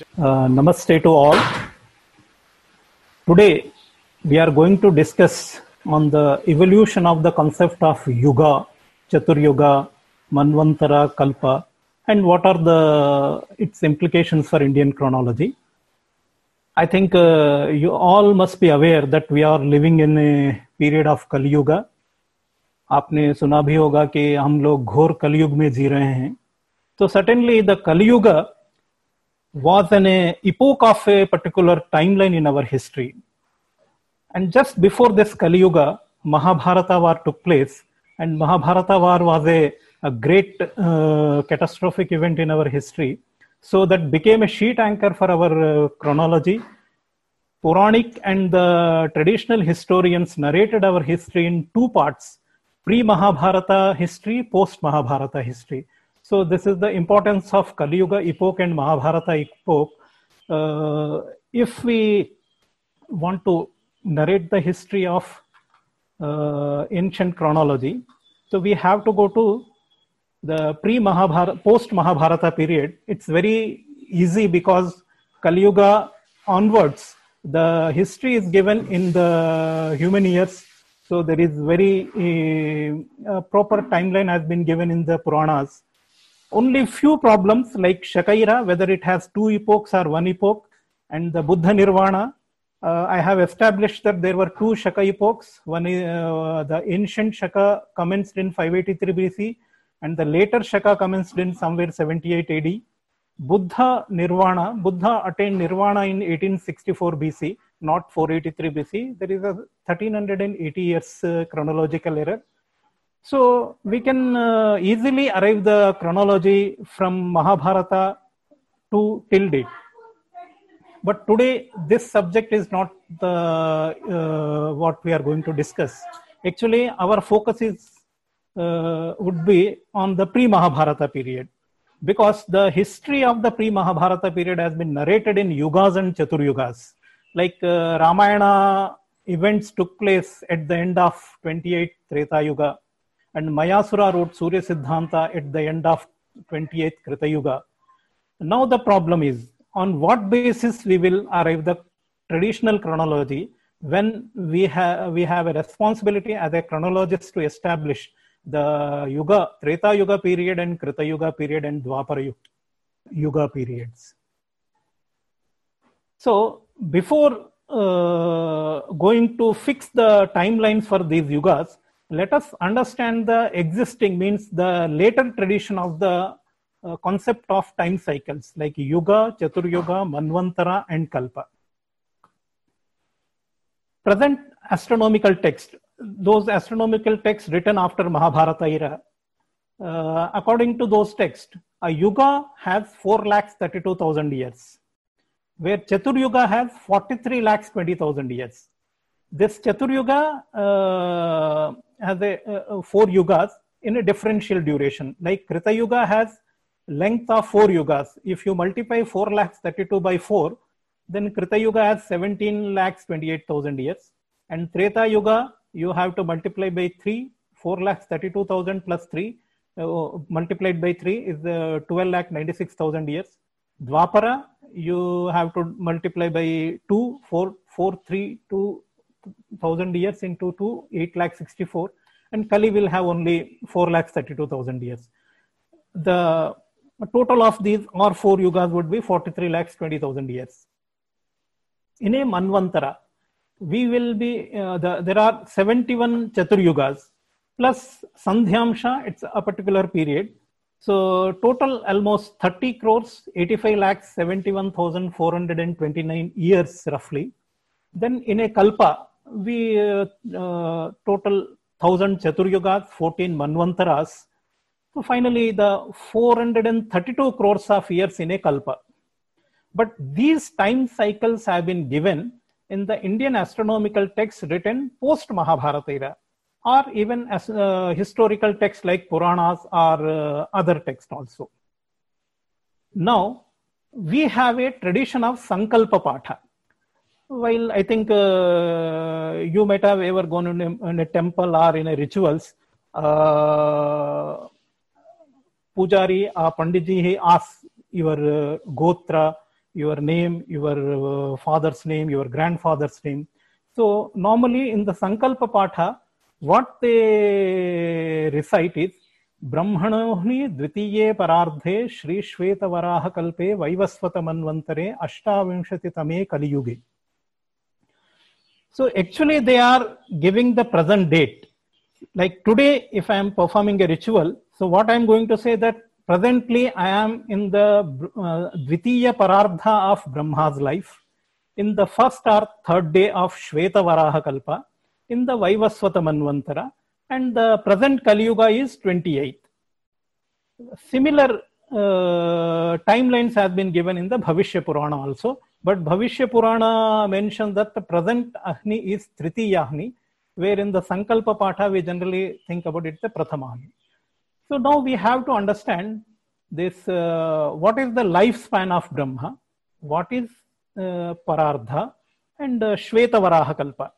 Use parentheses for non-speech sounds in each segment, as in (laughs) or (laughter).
Uh, namaste to all. Today, we are going to discuss on the evolution of the concept of Yuga, Chaturyuga, Manvantara, Kalpa, and what are the its implications for Indian chronology. I think uh, you all must be aware that we are living in a period of Kali Yuga. आपने सुना भी होगा कि हम लोग घोर कलयुग में जी रहे हैं तो the Kali Yuga was an epoch of a particular timeline in our history. And just before this Kali Yuga, Mahabharata war took place, and Mahabharata war was a, a great uh, catastrophic event in our history. So that became a sheet anchor for our uh, chronology. Puranic and the traditional historians narrated our history in two parts pre Mahabharata history, post Mahabharata history. So, this is the importance of Kali Yuga epoch and Mahabharata epoch. Uh, if we want to narrate the history of uh, ancient chronology, so we have to go to the pre Mahabharata, post Mahabharata period. It's very easy because Kali Yuga onwards, the history is given in the human years. So there is very uh, proper timeline has been given in the Puranas. Only few problems like Shaka era, whether it has two epochs or one epoch, and the Buddha Nirvana. Uh, I have established that there were two Shaka epochs. One uh, the ancient Shaka commenced in 583 BC, and the later Shaka commenced in somewhere 78 AD. Buddha Nirvana, Buddha attained Nirvana in 1864 BC, not 483 BC. There is a 1380 years uh, chronological error. So we can uh, easily arrive the chronology from Mahabharata to till date. But today, this subject is not the uh, what we are going to discuss. Actually, our focus is uh, would be on the pre-Mahabharata period because the history of the pre-Mahabharata period has been narrated in yugas and chaturyugas. Like uh, Ramayana events took place at the end of 28th Treta Yuga, and Mayasura wrote Surya Siddhanta at the end of 28th Krita Yuga. Now the problem is on what basis we will arrive the traditional chronology when we have we have a responsibility as a chronologist to establish the Yuga, Treta Yuga period and Krita Yuga period and Dwapara Yuga periods. So before uh, going to fix the timelines for these yugas, let us understand the existing means the later tradition of the uh, concept of time cycles like Yuga, Chaturyuga, Manvantara, and Kalpa. Present astronomical text, those astronomical texts written after Mahabharata era, uh, according to those texts, a Yuga has 4 lakhs 32,000 years, where Chaturyuga has 43 lakhs 20,000 years. This Chaturyuga uh, has a, uh, four yugas in a differential duration. Like Krita Yuga has length of four yugas. If you multiply 4 lakhs 32 by 4, then Krita Yuga has 17 lakhs 28,000 years. And Treta Yuga, you have to multiply by 3, 4 lakhs 32,000 plus 3, uh, multiplied by 3 is uh, 12 lakh 96,000 years. Dwapara, you have to multiply by 2, 4, 4 3, 2, thousand years into 2, 8 lakh 64, and Kali will have only 4 lakh 32,000 years. The total of these or four yugas would be 43 lakhs 20,000 years. In a Manvantara, we will be, uh, the, there are 71 Chaturyugas plus Sandhyamsha, it's a particular period. So total almost 30 crores, 85 lakhs 71,429 years roughly. Then in a Kalpa, we uh, uh, total 1000 Chaturyugas, 14 Manvantaras. So finally, the 432 crores of years in a Kalpa. But these time cycles have been given in the Indian astronomical texts written post Mahabharata era, or even as uh, historical texts like Puranas or uh, other texts also. Now, we have a tradition of Sankalpa Patha While I think uh, you might have ever gone in a, in a, temple or in a rituals, Pujari or Panditji, he asks your Gotra your name, your uh, father's name, your grandfather's name. So normally in the Sankalpa Patha, what they recite is ब्रह्मणोहि द्वितीये परार्धे श्री श्वेत वराह कल्पे वैवस्वत मन्वंतरे अष्टाविंशतितमे कलियुगे so actually they are giving the present date like today if i am performing a ritual so what i am going to say that presently i am in the uh, dvitiya parardha of brahma's life in the first or third day of shweta varaha kalpa in the vaivaswata manvantara and the present kali yuga is 28th. similar uh, timelines have been given in the bhavishya purana also but bhavishya purana mentions that the present ahni is tritiya ahni where in the sankalpa patha we generally think about it the prathama so now we have to understand this uh, what is the lifespan of Brahma, what is uh, Parardha, and uh, Shvetavaraha Kalpa.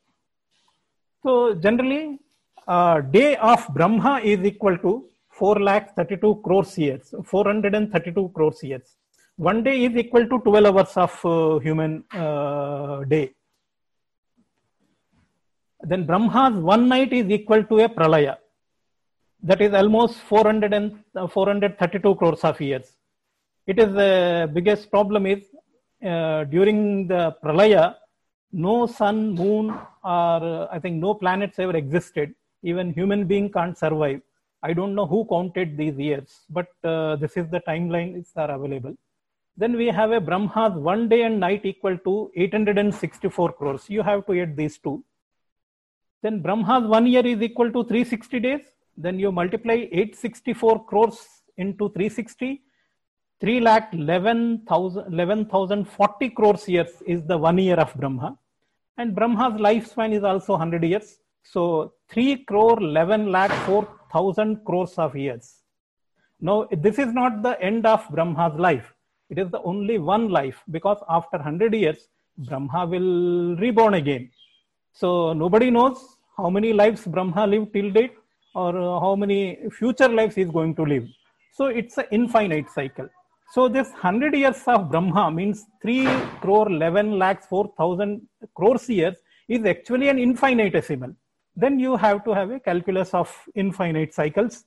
So generally, uh, day of Brahma is equal to 4 lakh 32 crores years, 432 crores years. One day is equal to 12 hours of uh, human uh, day. Then Brahma's one night is equal to a pralaya that is almost 400 and, uh, 432 crores of years. It is the biggest problem is uh, during the pralaya, no sun, moon, or uh, I think no planets ever existed. Even human being can't survive. I don't know who counted these years, but uh, this is the timeline are available. Then we have a Brahma's one day and night equal to 864 crores. You have to add these two. Then Brahma's one year is equal to 360 days then you multiply 864 crores into 360 3 lakh 11,000 11,040 crores years is the one year of Brahma. And Brahma's lifespan is also 100 years. So 3 crore 11 lakh 4,000 crores of years. Now, this is not the end of Brahma's life. It is the only one life because after 100 years, Brahma will reborn again. So nobody knows how many lives Brahma lived till date or uh, how many future lives he is going to live. So it's an infinite cycle. So this 100 years of Brahma means 3 crore 11 lakhs 4000 crores years is actually an infinitesimal. Then you have to have a calculus of infinite cycles.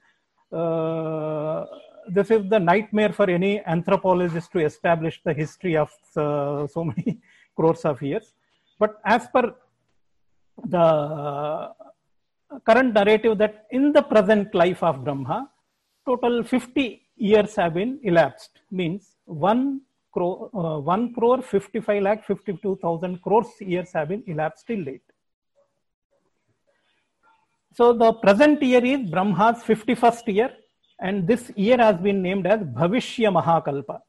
Uh, this is the nightmare for any anthropologist to establish the history of uh, so many (laughs) crores of years. But as per the current narrative that in the present life of Brahma, total 50 years have been elapsed, means 1 crore, uh, 1 crore 55 lakh 52,000 crores years have been elapsed till date. So the present year is Brahma's 51st year and this year has been named as Bhavishya Mahakalpa.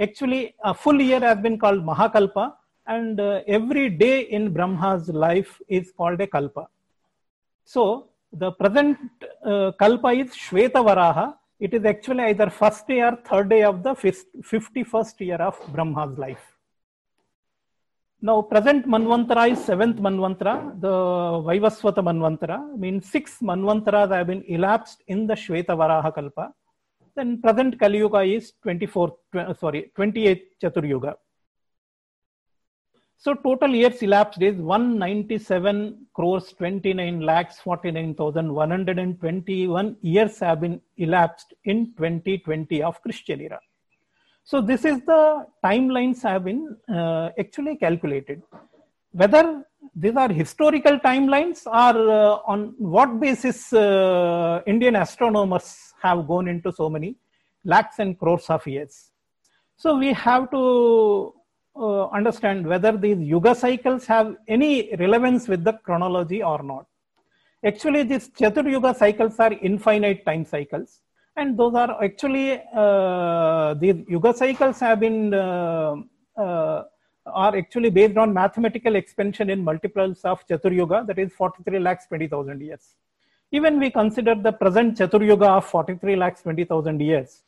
Actually, a full year has been called Mahakalpa and uh, every day in Brahma's life is called a Kalpa. So the present uh, Kalpa is Shweta Varaha. It is actually either first day or third day of the 51st year of Brahma's life. Now, present Manvantara is seventh Manvantara, the Vaivaswata Manvantara, means six Manvantaras have been elapsed in the Shweta Varaha Kalpa. Then present Kali Yuga is 24, sorry, 28th Chatur Yuga. So total years elapsed is 197 crores 29 lakhs 49,121 years have been elapsed in 2020 of Christian era. So this is the timelines have been uh, actually calculated. Whether these are historical timelines or uh, on what basis uh, Indian astronomers have gone into so many lakhs and crores of years. So we have to uh, understand whether these yuga cycles have any relevance with the chronology or not. Actually, these Chatur Yuga cycles are infinite time cycles, and those are actually uh, these Yuga cycles have been uh, uh are actually based on mathematical expansion in multiples of Chatur Yuga, that is 43 lakhs 20,000 years. Even we consider the present Chatur Yuga of 43 lakhs 20,000 years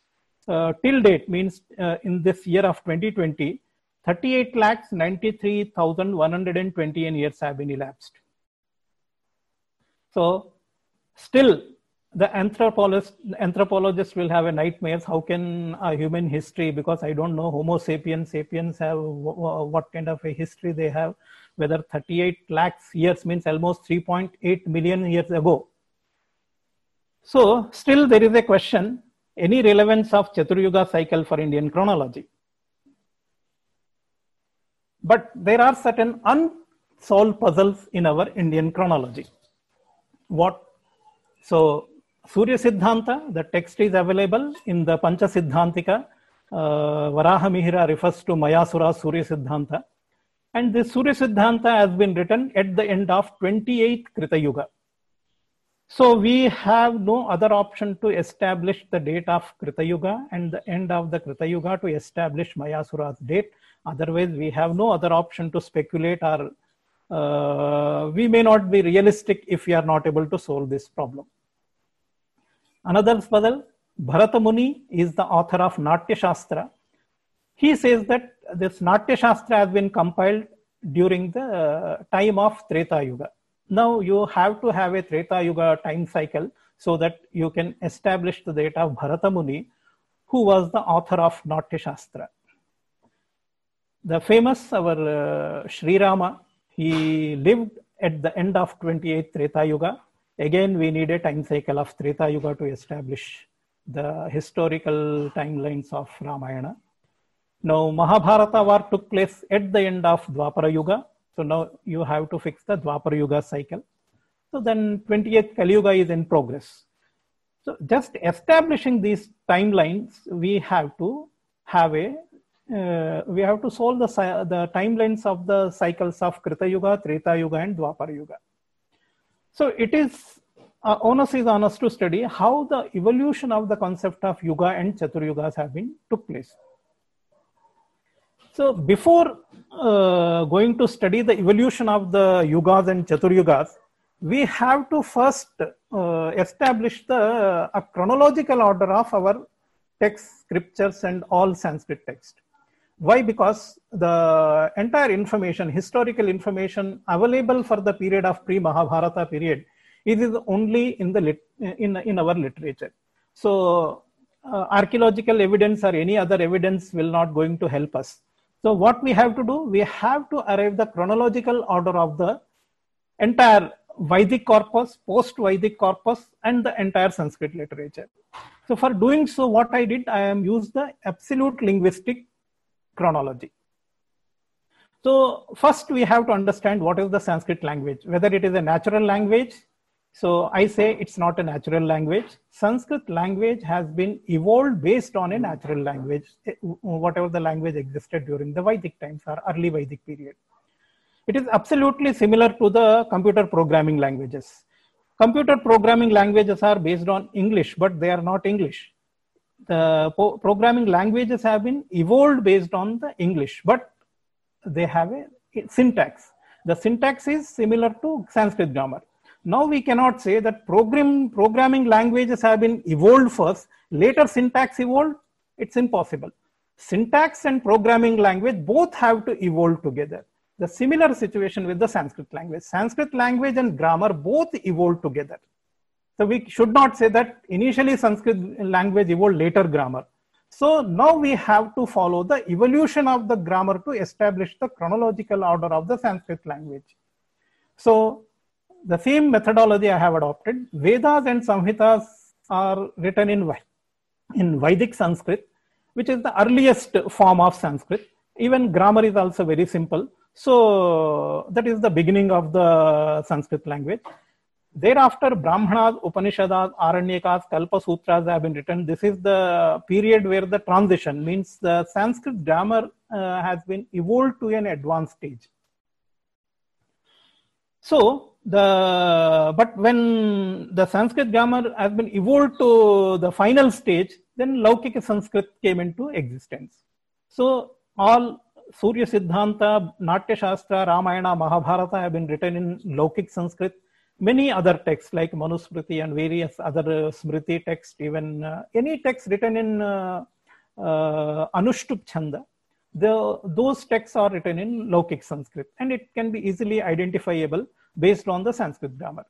uh, till date means uh, in this year of 2020 38 lakhs 93,120 years have been elapsed. So, still the anthropologist anthropologist will have a nightmares. How can a human history because i don't know homo sapiens sapiens have what kind of a history they have? Whether 38 lakhs years means almost 3.8 million years ago. So still there is a question any relevance of chaturyuga cycle for indian chronology? But there are certain unsolved puzzles in our indian chronology. What so Surya Siddhanta, the text is available in the Pancha Siddhantika. Uh, Varaha Mihira refers to Mayasura Surya Siddhanta. And this Surya Siddhanta has been written at the end of 28th Krita Yuga. So we have no other option to establish the date of Krita Yuga and the end of the Krita Yuga to establish Mayasura's date. Otherwise, we have no other option to speculate or uh, we may not be realistic if we are not able to solve this problem. Another puzzle, Bharata Muni is the author of Natya Shastra. He says that this Natya Shastra has been compiled during the time of Treta Yuga. Now you have to have a Treta Yuga time cycle so that you can establish the date of Bharata Muni, who was the author of Natya Shastra. The famous our uh, Sri Rama, he lived at the end of 28th Treta Yuga Again, we need a time cycle of Treta Yuga to establish the historical timelines of Ramayana. Now, Mahabharata war took place at the end of Dwapara Yuga. So now you have to fix the Dwapara Yuga cycle. So then 28th Kali Yuga is in progress. So just establishing these timelines, we have to have a, uh, we have to solve the, the timelines of the cycles of Krita Yuga, Treta Yuga and Dwapara Yuga. So it is uh, onus is on us to study how the evolution of the concept of yuga and chaturyugas have been took place. So before uh, going to study the evolution of the yugas and chaturyugas, we have to first uh, establish the a chronological order of our text, scriptures, and all Sanskrit text. Why? Because the entire information, historical information available for the period of pre-Mahabharata period is only in the lit- in, in our literature. So uh, archaeological evidence or any other evidence will not going to help us. So what we have to do, we have to arrive the chronological order of the entire Vedic corpus, post-Vedic corpus, and the entire Sanskrit literature. So for doing so, what I did, I am used the absolute linguistic chronology. So first we have to understand what is the Sanskrit language, whether it is a natural language. So I say it's not a natural language. Sanskrit language has been evolved based on a natural language, eh, whatever the language existed during the Vedic times or early Vedic period. It is absolutely similar to the computer programming languages. Computer programming languages are based on English, but they are not English the programming languages have been evolved based on the English, but they have a syntax. The syntax is similar to Sanskrit grammar. Now we cannot say that program, programming languages have been evolved first, later syntax evolved. It's impossible. Syntax and programming language both have to evolve together. The similar situation with the Sanskrit language. Sanskrit language and grammar both evolved together. So we should not say that initially Sanskrit language evolved later grammar. So now we have to follow the evolution of the grammar to establish the chronological order of the Sanskrit language. So the same methodology I have adopted. Vedas and Samhitas are written in, in Vedic Sanskrit, which is the earliest form of Sanskrit. Even grammar is also very simple. So that is the beginning of the Sanskrit language. Thereafter, Brahmanas, Upanishads, Aranyakas, Kalpa Sutras have been written. This is the period where the transition means the Sanskrit grammar uh, has been evolved to an advanced stage. So, the but when the Sanskrit grammar has been evolved to the final stage, then Laukika Sanskrit came into existence. So, all Surya Siddhanta, Natya Shastra, Ramayana, Mahabharata have been written in Laukik Sanskrit many other texts like Manusmriti and various other uh, Smriti texts, even uh, any text written in uh, uh, Anushtup Chanda, the, those texts are written in Laukik Sanskrit and it can be easily identifiable based on the Sanskrit grammar.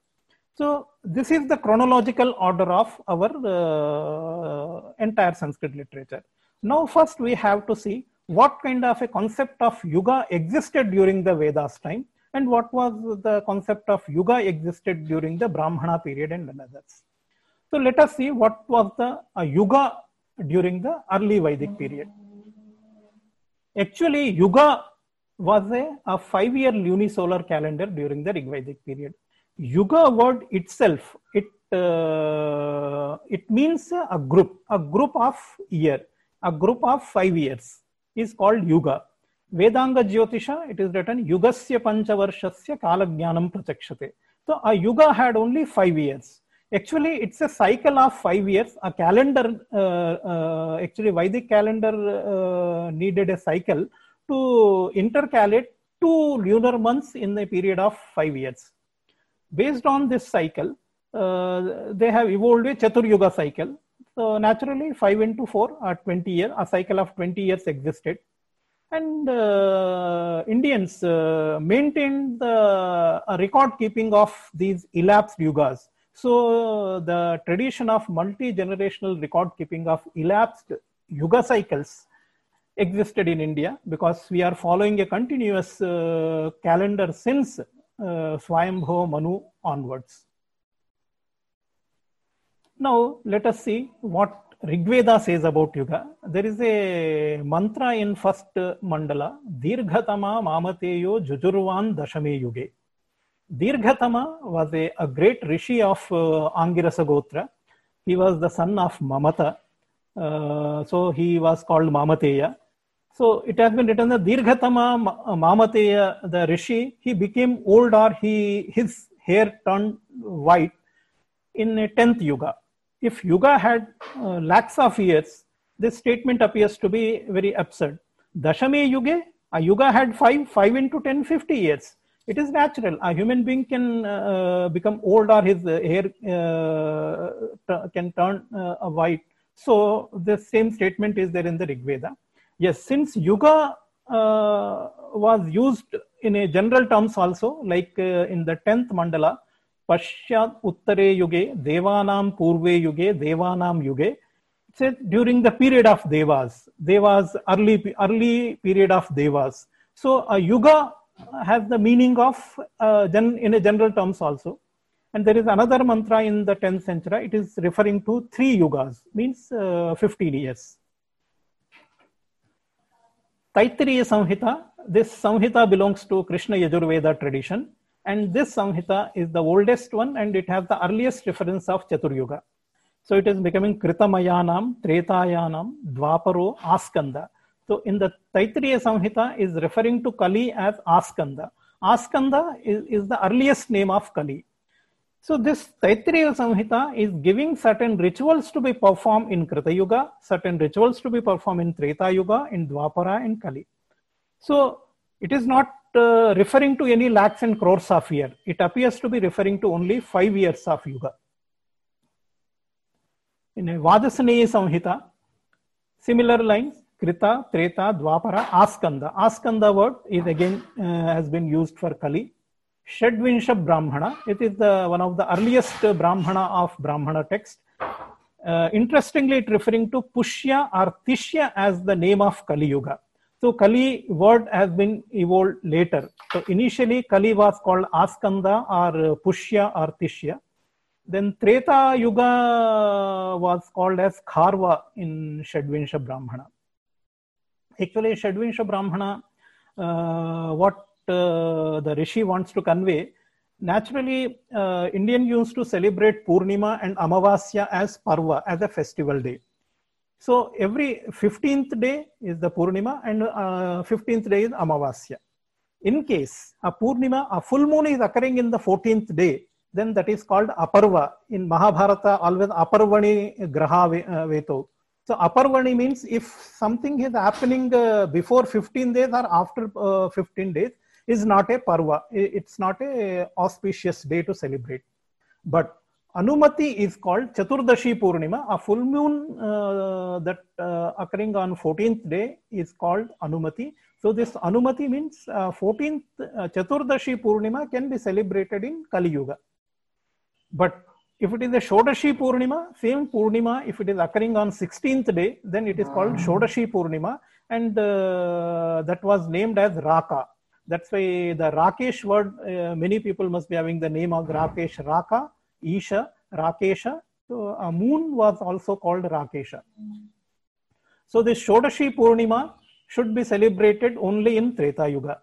So this is the chronological order of our uh, entire Sanskrit literature. Now first we have to see what kind of a concept of yuga existed during the Vedas time and what was the concept of yuga existed during the Brahmana period and others. So let us see what was the uh, yuga during the early Vedic period. Actually, yuga was a, a five-year lunisolar calendar during the Rigvedic period. Yuga word itself, it uh, it means a group, a group of year, a group of five years is called yuga. Vedanga Jyotisha it is written युगस्य पंचवर्षस्य काल ज्ञानम प्रत्यक्षते तो a yuga had only five years actually it's a cycle of five years a calendar actually Vedic calendar needed a cycle to intercalate two lunar months in the period of five years based on this cycle they have evolve a chaturyuga cycle So naturally, five into four are twenty years. A cycle of twenty years existed. And uh, Indians uh, maintained the record keeping of these elapsed yugas. So the tradition of multi-generational record keeping of elapsed yuga cycles existed in India because we are following a continuous uh, calendar since uh, Swayambhu Manu onwards. Now let us see what Rigveda says about Yuga. There is a mantra in first mandala, Dirghatama Mamateyo Jujurvan Dashame Yuge. Dirghatama was a, a great rishi of uh, Angirasa Gotra. He was the son of Mamata. Uh, so he was called Mamateya. So it has been written that Dirghatama Mamateya, the rishi, he became old or he, his hair turned white in a 10th yuga. If yuga had uh, lakhs of years, this statement appears to be very absurd. Dashame yuge, a yuga had 5, 5 into 10, 50 years. It is natural. A human being can uh, become old or his hair uh, can turn uh, white. So the same statement is there in the Rig Veda yes, since yuga uh, was used in a general terms also, like uh, in the 10th mandala, Pashyat Uttare Yuge, Devanam Purve Yuge, Devanam Yuge, said during the period of Devas, Devas, early, early period of Devas. So a yuga has the meaning of uh, gen, in a general terms also. And there is another mantra in the 10th century. It is referring to three yugas, means uh, 15 years. Taittiriya Samhita, this Samhita belongs to Krishna Yajurveda tradition. And this Samhita is the oldest one and it has the earliest reference of Chatur Yuga. So it is becoming Kritamayanam, Tretayanam, Dwaparo, Askanda. So in the Taittiriya Samhita is referring to Kali as Askanda. Askanda is, is the earliest name of Kali. So this Taittiriya Samhita is giving certain rituals to be performed in Krita Yuga, certain rituals to be performed in Treta Yuga, in Dwapara and Kali. So it is not uh, referring to any lakhs and crores of year. It appears to be referring to only five years of Yuga. In a Vajasaneya Samhita, similar lines, Krita, Treta, Dwapara, Askanda. Askanda word is again uh, has been used for Kali. Shadvinsha Brahmana. It is the, one of the earliest Brahmana of Brahmana text. Uh, interestingly, it referring to Pushya or Tishya as the name of Kali Yuga. So Kali word has been evolved later. So initially Kali was called Askanda or Pushya or Tishya. Then Treta Yuga was called as Kharva in Shadvinsha Brahmana. Actually, Shadvinsha Brahmana, uh, what uh, the rishi wants to convey, naturally, uh, Indian used to celebrate Purnima and Amavasya as Parva, as a festival day. So every 15th day is the Purnima and uh, 15th day is Amavasya. In case a Purnima, a full moon is occurring in the 14th day, then that is called Aparva. In Mahabharata, always Aparvani Graha uh, Veto. So Aparvani means if something is happening uh, before 15 days or after uh, 15 days, is not a parva. It's not a auspicious day to celebrate. But Anumati is called Chaturdashi Purnima. A full moon uh, that uh, occurring on 14th day is called Anumati. So this Anumati means uh, 14th uh, Chaturdashi Purnima can be celebrated in Kali Yuga. But if it is a Shodashi Purnima, same Purnima, if it is occurring on 16th day, then it is called Shodashi Purnima and uh, that was named as Raka. That's why the Rakesh word, uh, many people must be having the name of Rakesh, Raka, Isha, Rakesha. So a moon was also called Rakesha. So this Shodashi Purnima should be celebrated only in Treta Yuga.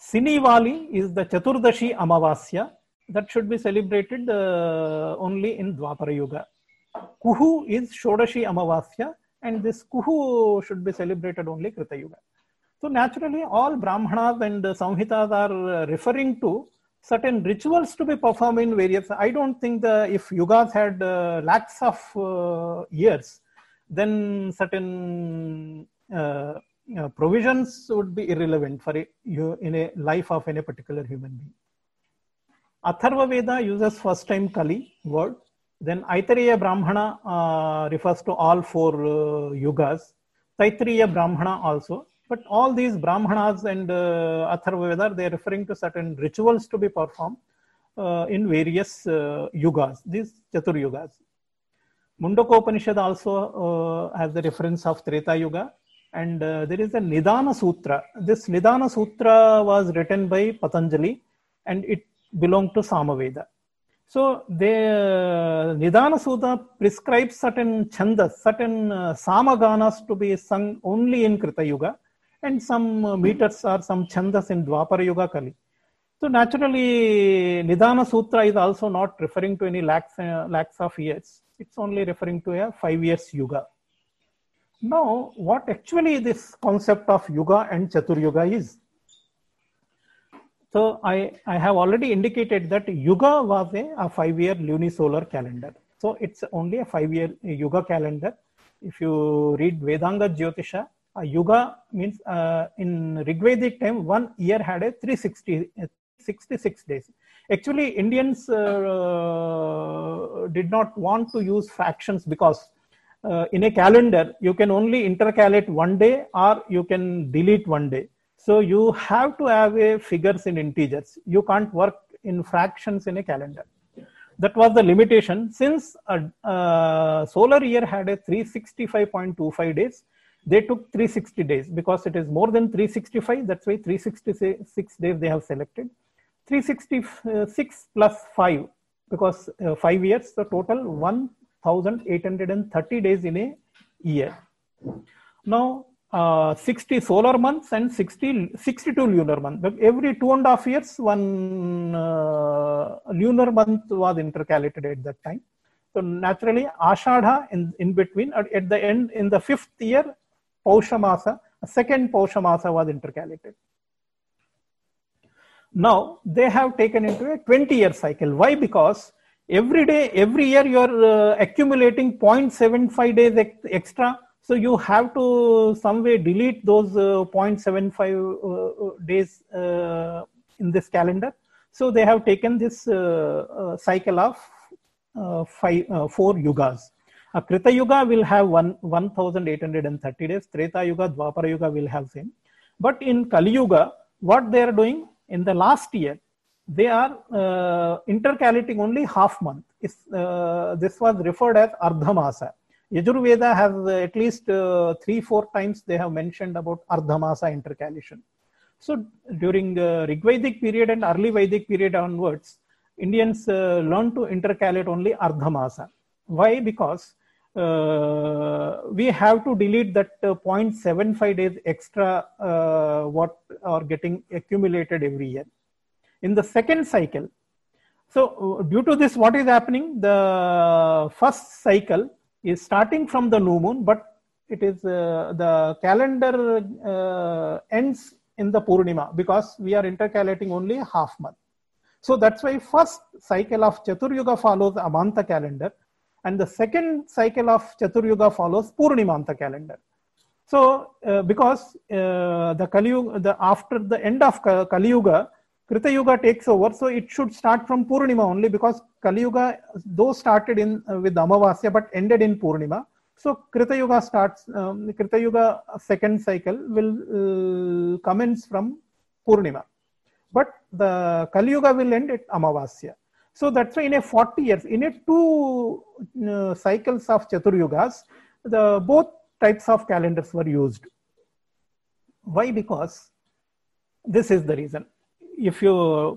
Sinivali is the Chaturdashi Amavasya that should be celebrated uh, only in Dwapara Yuga. Kuhu is Shodashi Amavasya and this Kuhu should be celebrated only Krita Yuga. So naturally all Brahmanas and Samhitas are referring to certain rituals to be performed in various. I don't think the if yugas had uh, lakhs of uh, years, then certain uh, uh, provisions would be irrelevant for a, you in a life of any particular human being. Atharva Veda uses first time Kali word. Then Aitareya Brahmana uh, refers to all four uh, yugas. Taittiriya Brahmana also. But all these Brahmanas and uh, Atharva Veda, they are referring to certain rituals to be performed uh, in various uh, yugas, these Chatur yugas. Mundaka Upanishad also uh, has the reference of Treta Yuga. And uh, there is a Nidana Sutra. This Nidana Sutra was written by Patanjali and it belonged to Samaveda. So the uh, Nidana Sutra prescribes certain chandas, certain uh, samaganas to be sung only in Krita Yuga and some uh, meters or some chandas in Dwapara Yuga Kali. So naturally, Nidana Sutra is also not referring to any lakhs, uh, lakhs of years. It's only referring to a five years Yuga. Now, what actually this concept of Yuga and Chatur Yuga is? So I, I have already indicated that Yuga was a, a five-year lunisolar calendar. So it's only a five-year Yuga calendar. If you read Vedanga Jyotisha, Yuga means uh, in Rigvedic time, one year had a 360, 66 days. Actually, Indians uh, did not want to use fractions because uh, in a calendar, you can only intercalate one day or you can delete one day. So you have to have a figures in integers. You can't work in fractions in a calendar. That was the limitation. Since a, a solar year had a 365.25 days, they took 360 days because it is more than 365. That's why 366 days they have selected. 366 plus 5 because uh, 5 years, the total 1830 days in a year. Now, uh, 60 solar months and 60, 62 lunar months. Every two and a half years, one uh, lunar month was intercalated at that time. So naturally, Ashadha in, in between, at, at the end, in the fifth year, Paushamasa, a second Paushamasa was intercalated. Now, they have taken into a 20 year cycle. Why? Because every day, every year, you are uh, accumulating 0.75 days ex extra so you have to some way delete those uh, 0.75 uh, days uh, in this calendar. So they have taken this uh, cycle of five, four yugas. A Krita Yuga will have one, 1830 days. Treta Yuga, Dwapara Yuga will have same. But in Kali Yuga, what they are doing in the last year, they are uh, intercalating only half month. Uh, this was referred as Ardhamasa. Yajurveda has uh, at least uh, three, four times they have mentioned about Ardhamasa intercalation. So during the Rigvedic period and early Vedic period onwards, Indians uh, learned to intercalate only Ardhamasa. Why? Because uh, we have to delete that uh, 0.75 days extra uh, what are getting accumulated every year. In the second cycle, so due to this, what is happening? The first cycle is starting from the new moon, but it is uh, the calendar uh, ends in the Purnima because we are intercalating only half month. So that's why first cycle of Chaturyuga follows Amanta calendar and the second cycle of Chaturyuga follows Purnimanta calendar. So uh, because uh, the Kali the after the end of Kali Yuga, Krita Yuga takes over, so it should start from Purnima only because Kali Yuga, though started in uh, with Amavasya but ended in Purnima. So Krita Yuga starts, um, Krita Yuga second cycle will uh, commence from Purnima. But the Kali Yuga will end at Amavasya. So that's why in a 40 years, in a two uh, cycles of Chaturyugas, the both types of calendars were used. Why? Because this is the reason. If you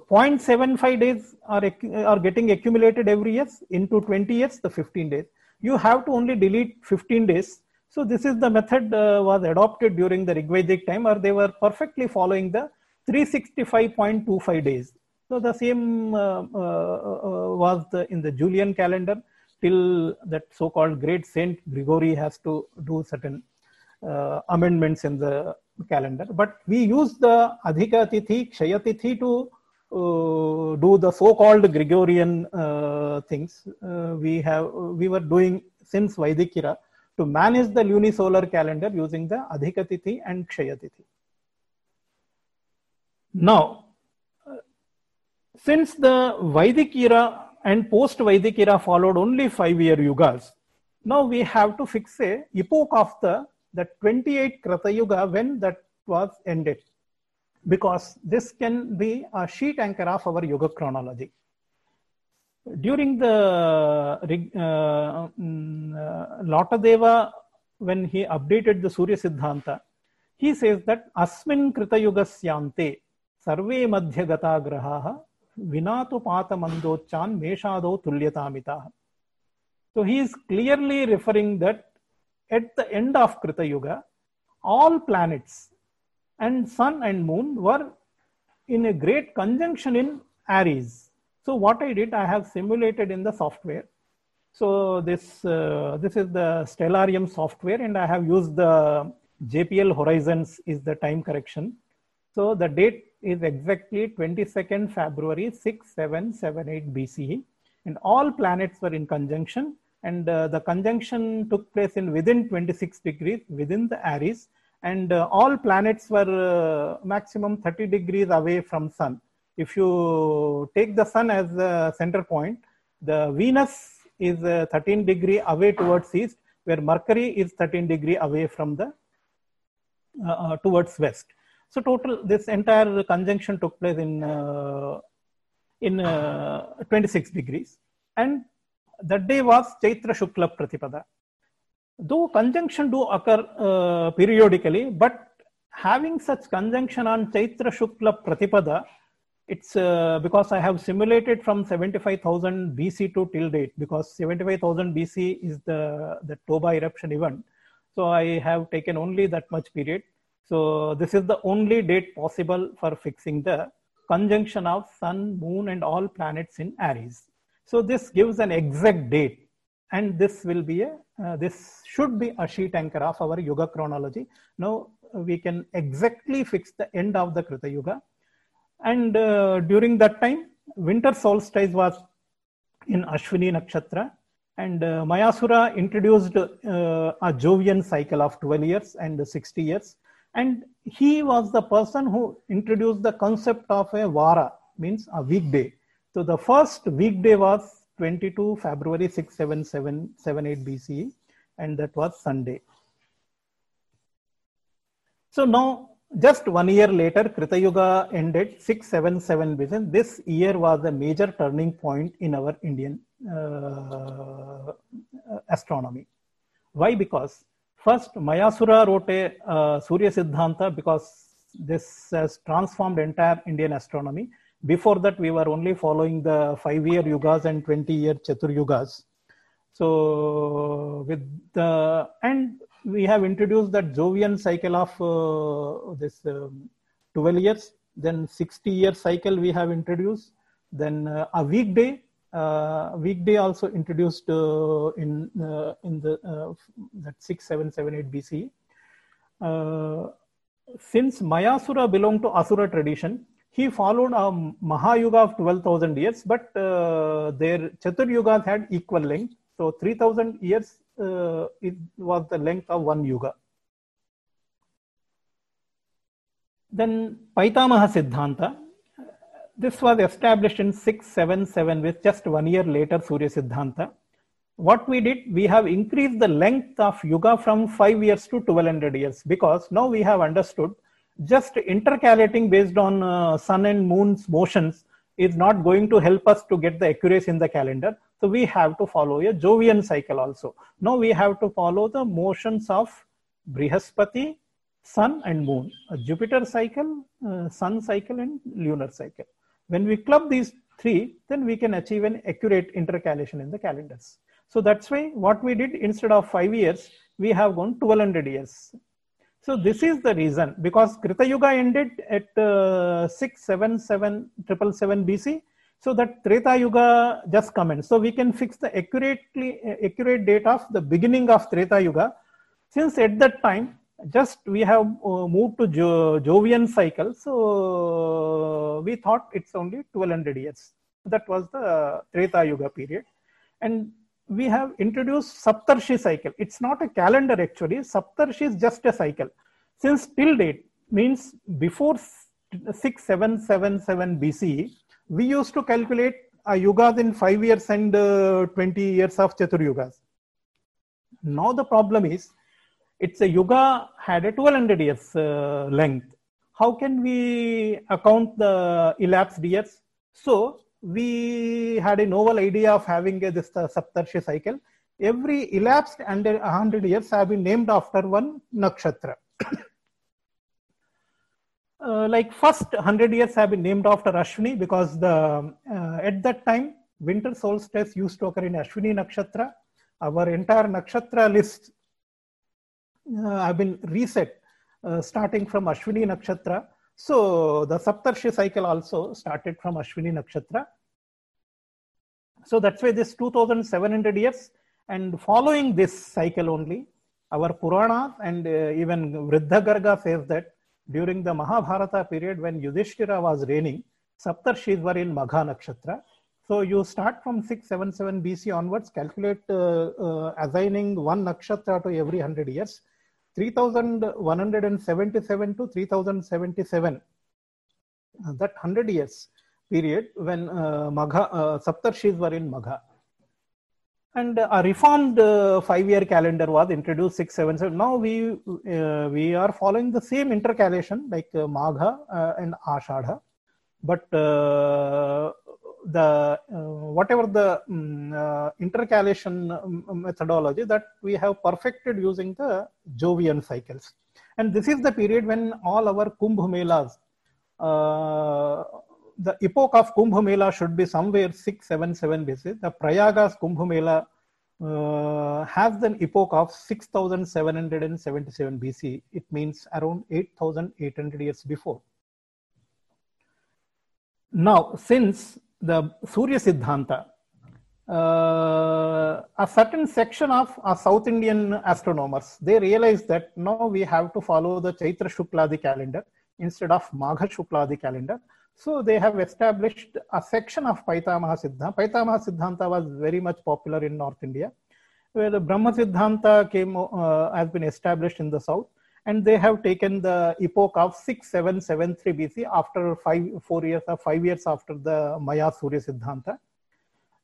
0.75 days are, are getting accumulated every year into 20 years, the 15 days, you have to only delete 15 days. So this is the method uh, was adopted during the Rigvedic time or they were perfectly following the 365.25 days. So the same uh, uh, uh, was the, in the Julian calendar till that so-called great Saint Gregory has to do certain amendments in the calendar. But we use the Adhika Tithi, Kshaya Tithi to uh, do the so-called Gregorian uh, things. Uh, we have we were doing since Vedic era to manage the lunisolar calendar using the Adhika Tithi and Kshaya Tithi. Now, since the Vedic era and post-Vedic era followed only five-year yugas, now we have to fix a epoch of the the 28 Krita Yuga when that was ended. Because this can be a sheet anchor of our Yuga chronology. During the uh, mm, uh, Latadeva, when he updated the Surya Siddhanta, he says that Asmin Krita Yugasyante Sarve Madhya Gata Grahaha Vinatu Pata Meshado Tulyatamita. So he is clearly referring that at the end of Krita Yuga, all planets and sun and moon were in a great conjunction in Aries. So what I did, I have simulated in the software. So this uh, this is the Stellarium software, and I have used the JPL Horizons is the time correction. So the date is exactly 22nd February 6778 BCE, and all planets were in conjunction and uh, the conjunction took place in within 26 degrees within the Aries and uh, all planets were uh, maximum 30 degrees away from sun. If you take the sun as the center point, the Venus is uh, 13 degree away towards east where Mercury is 13 degree away from the uh, uh, towards west. So total this entire conjunction took place in in 26 degrees and that day was Chaitra Shukla Pratipada. Though conjunction do occur uh, periodically, but having such conjunction on Chaitra Shukla Pratipada, it's uh, because I have simulated from 75,000 BC to till date because 75,000 BC is the, the Toba eruption event. So I have taken only that much period. So this is the only date possible for fixing the conjunction of sun, moon and all planets in Aries. So this gives an exact date and this will be a, uh, this should be a sheet anchor of our Yuga chronology. Now we can exactly fix the end of the Krita Yuga. And uh, during that time, winter solstice was in Ashwini Nakshatra and uh, Mayasura introduced uh, a Jovian cycle of 12 years and 60 years. And he was the person who introduced the concept of a Vara, means a weekday so the first weekday was 22 February 67778 BCE, and that was Sunday. So now, just one year later, Krita Yuga ended 677 BCE. This year was a major turning point in our Indian uh, astronomy. Why? Because first Mayasura wrote a uh, Surya Siddhanta because this has transformed entire Indian astronomy before that, we were only following the five year yugas and 20 year Chatur yugas. So, with the, and we have introduced that Jovian cycle of uh, this um, 12 years, then 60 year cycle we have introduced, then uh, a weekday. Uh, weekday also introduced uh, in uh, in the that six seven seven eight BC. since Mayasura belonged to Asura tradition, he followed a Mahayuga of 12,000 years, but uh, their Chatur Yugas had equal length. So 3,000 years uh, was the length of one Yuga. Then Paitamaha Siddhanta. This was established in 677 with just one year later Surya Siddhanta. What we did, we have increased the length of Yuga from 5 years to 1200 years because now we have understood just intercalating based on uh, sun and moon's motions is not going to help us to get the accuracy in the calendar. So we have to follow a Jovian cycle also. Now we have to follow the motions of Brihaspati, Sun and Moon, a Jupiter cycle, uh, Sun cycle and lunar cycle. When we club these three, then we can achieve an accurate intercalation in the calendars. So that's why what we did instead of five years, we have gone 1200 years. So this is the reason because Krita Yuga ended at uh, 677 BC. So that Treta Yuga just commenced. So we can fix the accurately accurate date of the beginning of Treta Yuga. Since at that time, just we have uh, moved to jo Jovian cycle. So we thought it's only 1200 years. That was the Treta Yuga period. And we have introduced Saptarshi cycle. It's not a calendar actually. Saptarshi is just a cycle. Since till date means before 6777 BC, we used to calculate a yugas in five years and uh, 20 years of Chatur Yugas. Now the problem is, it's a yuga had a 1200 years uh, length. How can we account the elapsed years? So we had a novel idea of having a, this uh, Saptarshi cycle. Every elapsed under 100 years have been named after one nakshatra. (coughs) uh, like first 100 years have been named after Ashwini because the uh, at that time winter solstice used to occur in Ashwini nakshatra. Our entire nakshatra list have been reset uh, starting from Ashwini nakshatra so the Saptarshi cycle also started from Ashwini Nakshatra. So that's why this 2700 years and following this cycle only, our Purana and uh, even Vriddha Garga says that during the Mahabharata period when Yudhishthira was reigning, Saptarshis were in Magha Nakshatra. So you start from 677 BC onwards, calculate uh, uh, assigning one nakshatra to every 100 years 3177 to 3077 uh, that 100 years period when uh, Magha, uh, Saptarshis were in Magha. And a reformed uh, five-year calendar was introduced six, seven, seven. Now we uh, we are following the same intercalation like uh, Magha uh, and Ashadha, but the uh, whatever the um, uh, intercalation methodology that we have perfected using the Jovian cycles. And this is the period when all our Kumbh Melas, uh, the epoch of Kumbh Mela should be somewhere 677 BC. The Prayagas Kumbh Mela uh, has an epoch of 6777 BC. It means around 8800 years before. Now, since the Surya Siddhanta, uh, a certain section of uh, South Indian astronomers, they realized that now we have to follow the Chaitra Shukladi calendar instead of Magha Shukladi calendar. So they have established a section of Paitamaha Siddhanta. Paitamaha Siddhanta was very much popular in North India, where the Brahma Siddhanta came, uh, has been established in the South and they have taken the epoch of 6773 BC after five, four years or five years after the Maya Surya Siddhanta.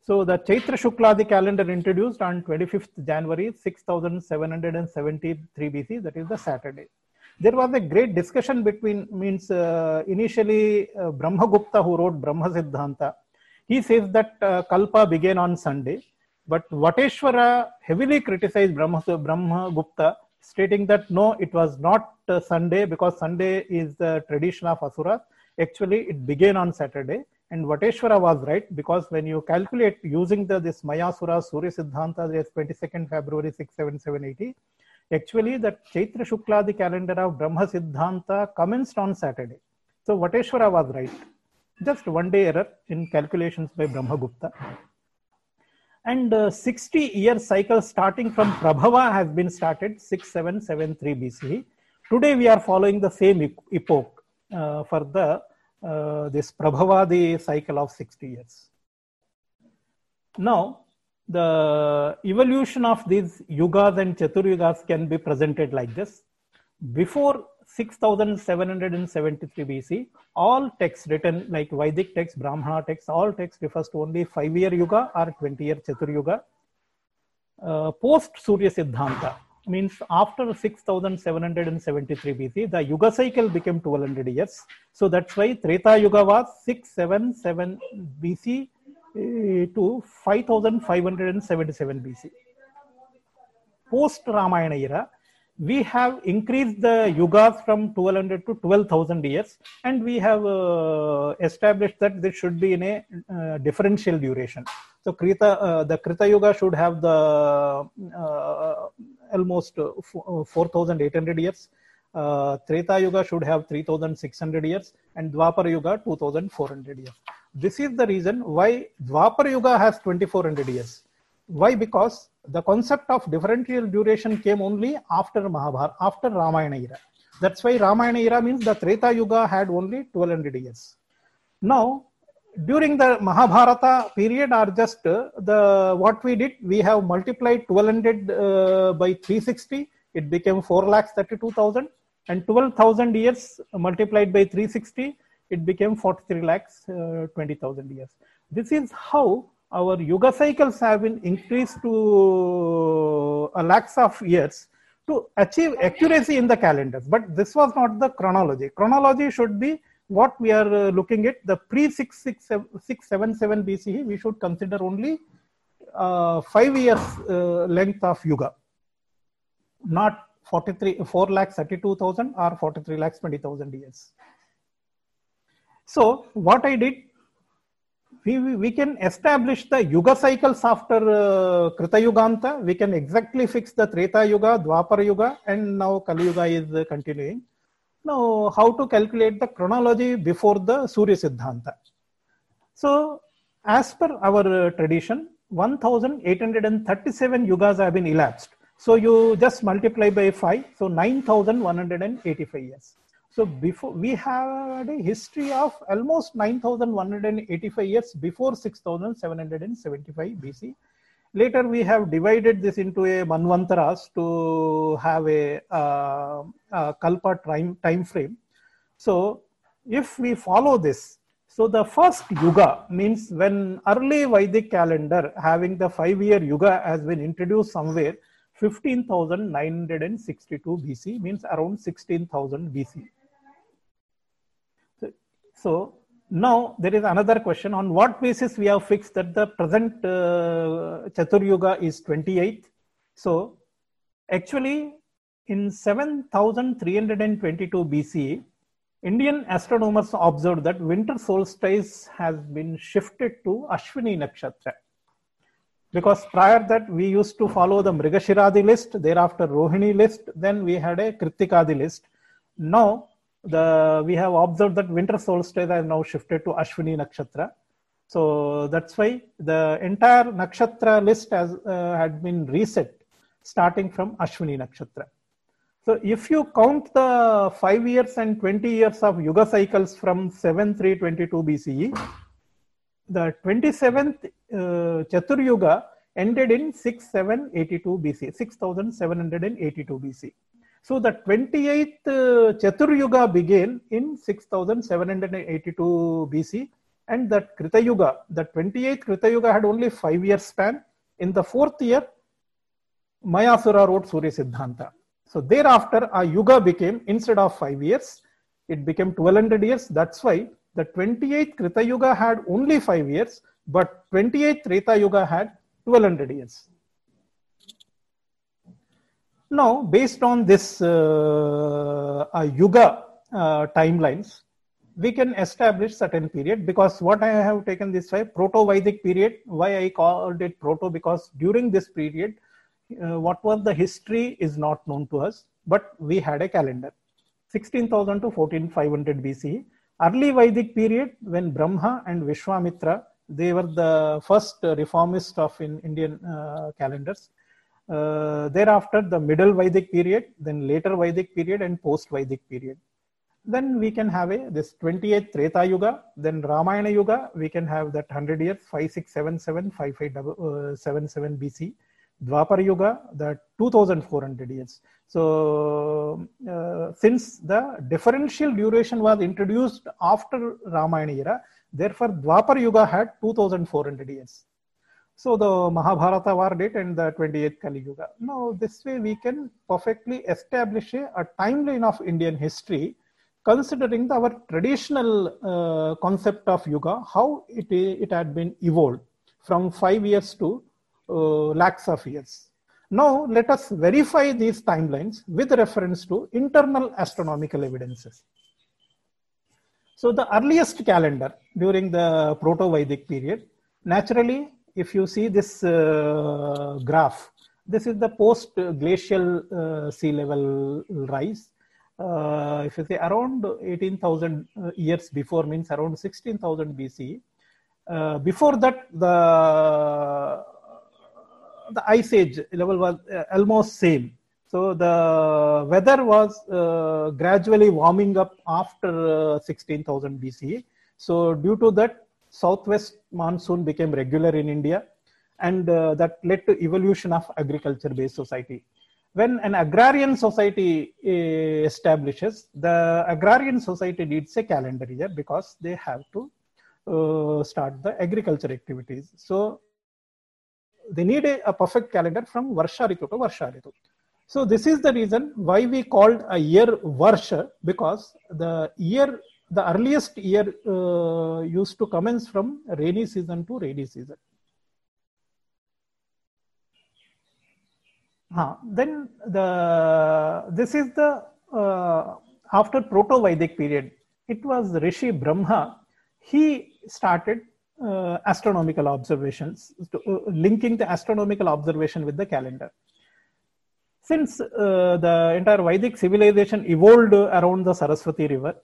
So the Chaitra Shukladi calendar introduced on 25th January 6773 BC, that is the Saturday. There was a great discussion between, means uh, initially uh, Brahmagupta who wrote Brahma Siddhanta, he says that uh, Kalpa began on Sunday, but Vateshwara heavily criticized Brahma, Brahmagupta stating that no, it was not uh, Sunday because Sunday is the tradition of Asura. Actually, it began on Saturday. And Vateshwara was right because when you calculate using the this Mayasura Surya Siddhanta, there's 22nd February 67780. Actually, the Chaitra Shukladi calendar of Brahma Siddhanta commenced on Saturday. So Vateshwara was right. Just one day error in calculations by Brahmagupta and uh, 60 year cycle starting from Prabhava has been started 6773 BCE. Today we are following the same epoch uh, for the uh, this Prabhavadi cycle of 60 years. Now the evolution of these yugas and chaturyugas can be presented like this. Before 6773 BC, all texts written like Vedic texts, Brahmana texts, all texts refers to only five year yuga or 20 year Chatur yuga. Uh, post Surya Siddhanta, means after 6773 BC, the Yuga cycle became 1200 years. So that's why Treta Yuga was 677 BC uh, to 5577 BC. Post Ramayana era, we have increased the yugas from 1200 to 12,000 years, and we have uh, established that this should be in a uh, differential duration. So Krita, uh, the Krita Yuga should have the uh, almost 4,800 years. Uh, Treta Yuga should have 3,600 years, and Dwapar Yuga 2,400 years. This is the reason why Dwapar Yuga has 2,400 years. Why? Because the concept of differential duration came only after Mahabharata, after Ramayana era. That's why Ramayana era means the Treta Yuga had only 1200 years. Now, during the Mahabharata period, or just uh, the what we did, we have multiplied 1200 uh, by 360. It became 4 lakhs 32,000, and 12,000 years multiplied by 360, it became 43 lakhs uh, 20,000 years. This is how our yuga cycles have been increased to a lakhs of years to achieve accuracy in the calendars. But this was not the chronology. Chronology should be what we are uh, looking at the pre 677 BCE. We should consider only uh, five years uh, length of yuga, not 43 4 lakhs 32,000 or 43 lakhs 20,000 years. So what I did we, we can establish the yuga cycles after uh, Krita Yuganta. We can exactly fix the Treta Yuga, Dwapara Yuga, and now Kali Yuga is uh, continuing. Now, how to calculate the chronology before the Surya Siddhanta? So, as per our uh, tradition, 1837 yugas have been elapsed. So, you just multiply by 5, so 9185 years. So before we had a history of almost 9,185 years before 6,775 BC. Later we have divided this into a manvantaras to have a, uh, a kalpa time, time frame. So if we follow this, so the first yuga means when early Vedic calendar having the five year yuga has been introduced somewhere 15,962 BC means around 16,000 BC. So now there is another question on what basis we have fixed that the present uh, Chatur Yuga is 28th. So actually in 7322 BCE, Indian astronomers observed that winter solstice has been shifted to Ashwini Nakshatra. Because prior that we used to follow the Mrigashiradi list, thereafter Rohini list, then we had a Kritikadi list. Now the we have observed that winter solstice has now shifted to Ashwini Nakshatra. So that's why the entire Nakshatra list has uh, had been reset starting from Ashwini Nakshatra. So if you count the 5 years and 20 years of Yuga cycles from 7322 BCE, the 27th uh, Chatur ended in 6782 BC, 6782 BC. So the 28th uh, Chatur Yuga began in 6782 BC and that Krita Yuga, the 28th Krita Yuga had only five year span. In the fourth year, Mayasura wrote Surya Siddhanta. So thereafter a Yuga became, instead of five years, it became 1200 years. That's why the 28th Krita Yuga had only five years, but 28th Treta Yuga had 1200 years. Now, based on this uh, uh, Yuga uh, timelines, we can establish certain period because what I have taken this way, Proto-Vedic period, why I called it Proto because during this period, uh, what was the history is not known to us, but we had a calendar. 16,000 to 14,500 BC. Early Vedic period when Brahma and Vishwamitra, they were the first reformists of in Indian uh, calendars uh, thereafter, the middle Vedic period, then later Vedic period, and post Vedic period. Then we can have a this 28th Treta Yuga, then Ramayana Yuga, we can have that 100 years, 5677, 5577 BC. Dwapar Yuga, the 2400 years. So, uh, since the differential duration was introduced after Ramayana era, therefore Dwapar Yuga had 2400 years. So the Mahabharata war date and the 28th Kali Yuga. Now, this way we can perfectly establish a, a timeline of Indian history considering our traditional uh, concept of yuga, how it, it had been evolved from five years to uh, lakhs of years. Now, let us verify these timelines with reference to internal astronomical evidences. So, the earliest calendar during the Proto Vedic period, naturally, if you see this uh, graph, this is the post glacial uh, sea level rise uh, if you say around 18,000 uh, years before means around 16,000 BC. Uh, before that, the the ice age level was almost same. So the weather was uh, gradually warming up after uh, 16,000 BC. So due to that, southwest monsoon became regular in India, and that led to evolution of agriculture-based society when an agrarian society eh, establishes, the agrarian society needs a calendar year because they have to uh, start the agriculture activities. So they need a, a, perfect calendar from Varsha Ritu to Varsha Ritu. So this is the reason why we called a year Varsha because the year, the earliest year uh, used to commence from rainy season to rainy season. Uh, then the this is the uh, after Proto-Vedic period. It was Rishi Brahma. He started uh, astronomical observations, to, uh, linking the astronomical observation with the calendar. Since uh, the entire Vedic civilization evolved around the Saraswati River,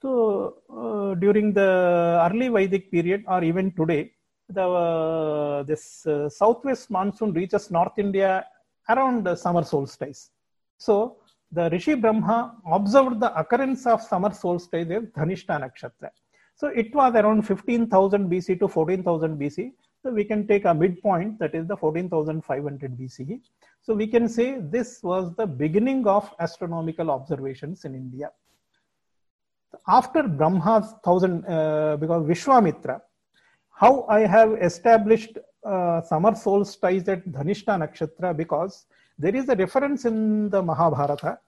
so uh, during the early Vedic period or even today, the this southwest monsoon reaches North India around the summer solstice. So the Rishi Brahma observed the occurrence of summer solstice in Dhanishta Nakshatra. So it was around 15,000 BC to 14,000 BC. So we can take a midpoint that is the 14,500 BC. So we can say this was the beginning of astronomical observations in India. After Brahma's thousand, uh, because Vishwamitra, how I have established uh, summer solstice at Dhanishta Nakshatra because there is a reference in the Mahabharata.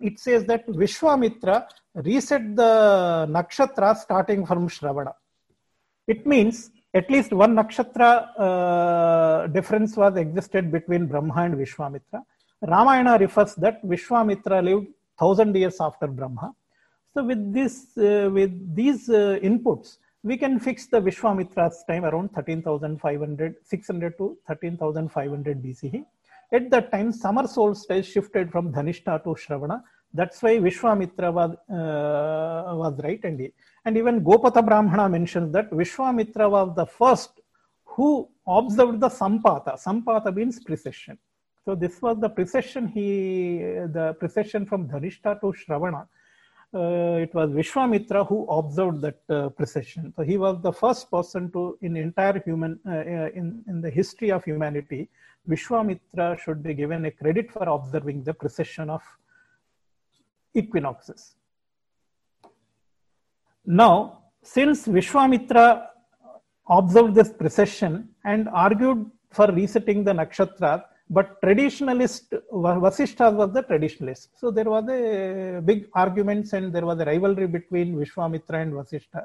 It says that Vishwamitra reset the nakshatra starting from Shravana. It means at least one nakshatra uh, difference was existed between Brahma and Vishwamitra. Ramayana refers that Vishwamitra lived thousand years after Brahma. So with this, uh, with these uh, inputs, we can fix the Vishwamitra's time around 13,500, 600 to 13,500 BCE. At that time, summer solstice shifted from Dhanishta to Shravana. That's why Vishwamitra was, uh, was right. And, and even Gopatha Brahmana mentions that Vishwamitra was the first who observed the Sampata. Sampata means precession. So this was the precession he, the precession from Dhanishta to Shravana uh, it was Vishwamitra who observed that uh, precession. So he was the first person to, in entire human, uh, uh, in, in the history of humanity, Vishwamitra should be given a credit for observing the precession of equinoxes. Now, since Vishwamitra observed this precession and argued for resetting the nakshatra, but traditionalist Vasishtha was the traditionalist. So there was a big arguments and there was a rivalry between Vishwamitra and Vasishtha.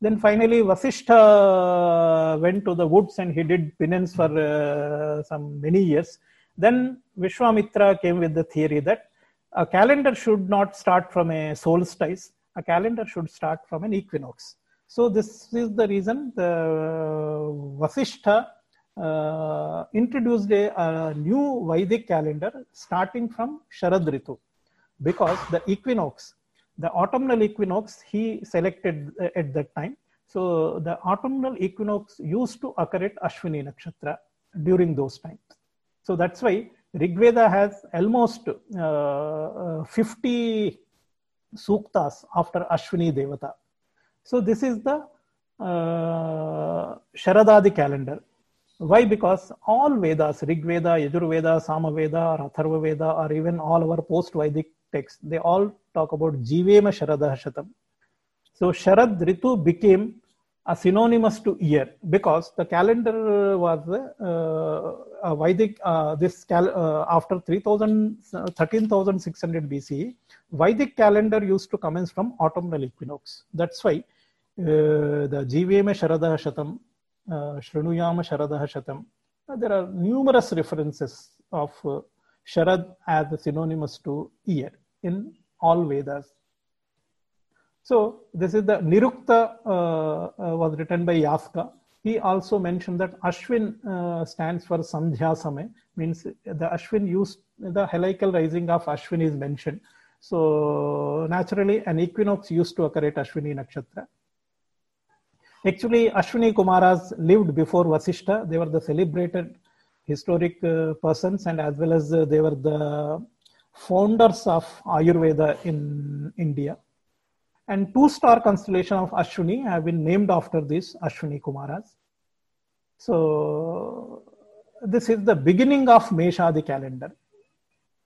Then finally Vasishtha went to the woods and he did penance for uh, some many years. Then Vishwamitra came with the theory that a calendar should not start from a solstice. A calendar should start from an equinox. So this is the reason the Vasishtha uh, introduced a, a, new Vedic calendar starting from Sharad Ritu because the equinox, the autumnal equinox, he selected at that time. So the autumnal equinox used to occur at Ashwini Nakshatra during those times. So that's why Rigveda has almost uh, uh 50 suktas after Ashwini Devata. So this is the uh, Sharadadi calendar why? Because all Vedas, Rig Veda, Yajur Veda, Sama or Atharva Veda, or even all our post-Vedic texts, they all talk about Jivema Sharada Shatam. So Sharad Ritu became a synonymous to year because the calendar was uh, Vedic, uh, this cal- uh, after 3000, 13,600 BCE, Vedic calendar used to commence from autumnal equinox. That's why the Jiveme Sharadaha Shatam, Shrinuyama Sharadaha Shatam, there are numerous references of Sharad as synonymous to year in all Vedas. So this is the Nirukta uh, uh, was written by Yaska. He also mentioned that Ashwin uh, stands for Sandhya Same, means the Ashwin used, the heliacal rising of Ashwin is mentioned. So naturally an equinox used to occur at Ashwini Nakshatra. Actually, Ashwini Kumaras lived before Vasishtha. They were the celebrated historic uh, persons and as well as uh, they were the founders of Ayurveda in India. And two star constellation of Ashwini have been named after these Ashwini Kumaras. So this is the beginning of Meshadi calendar.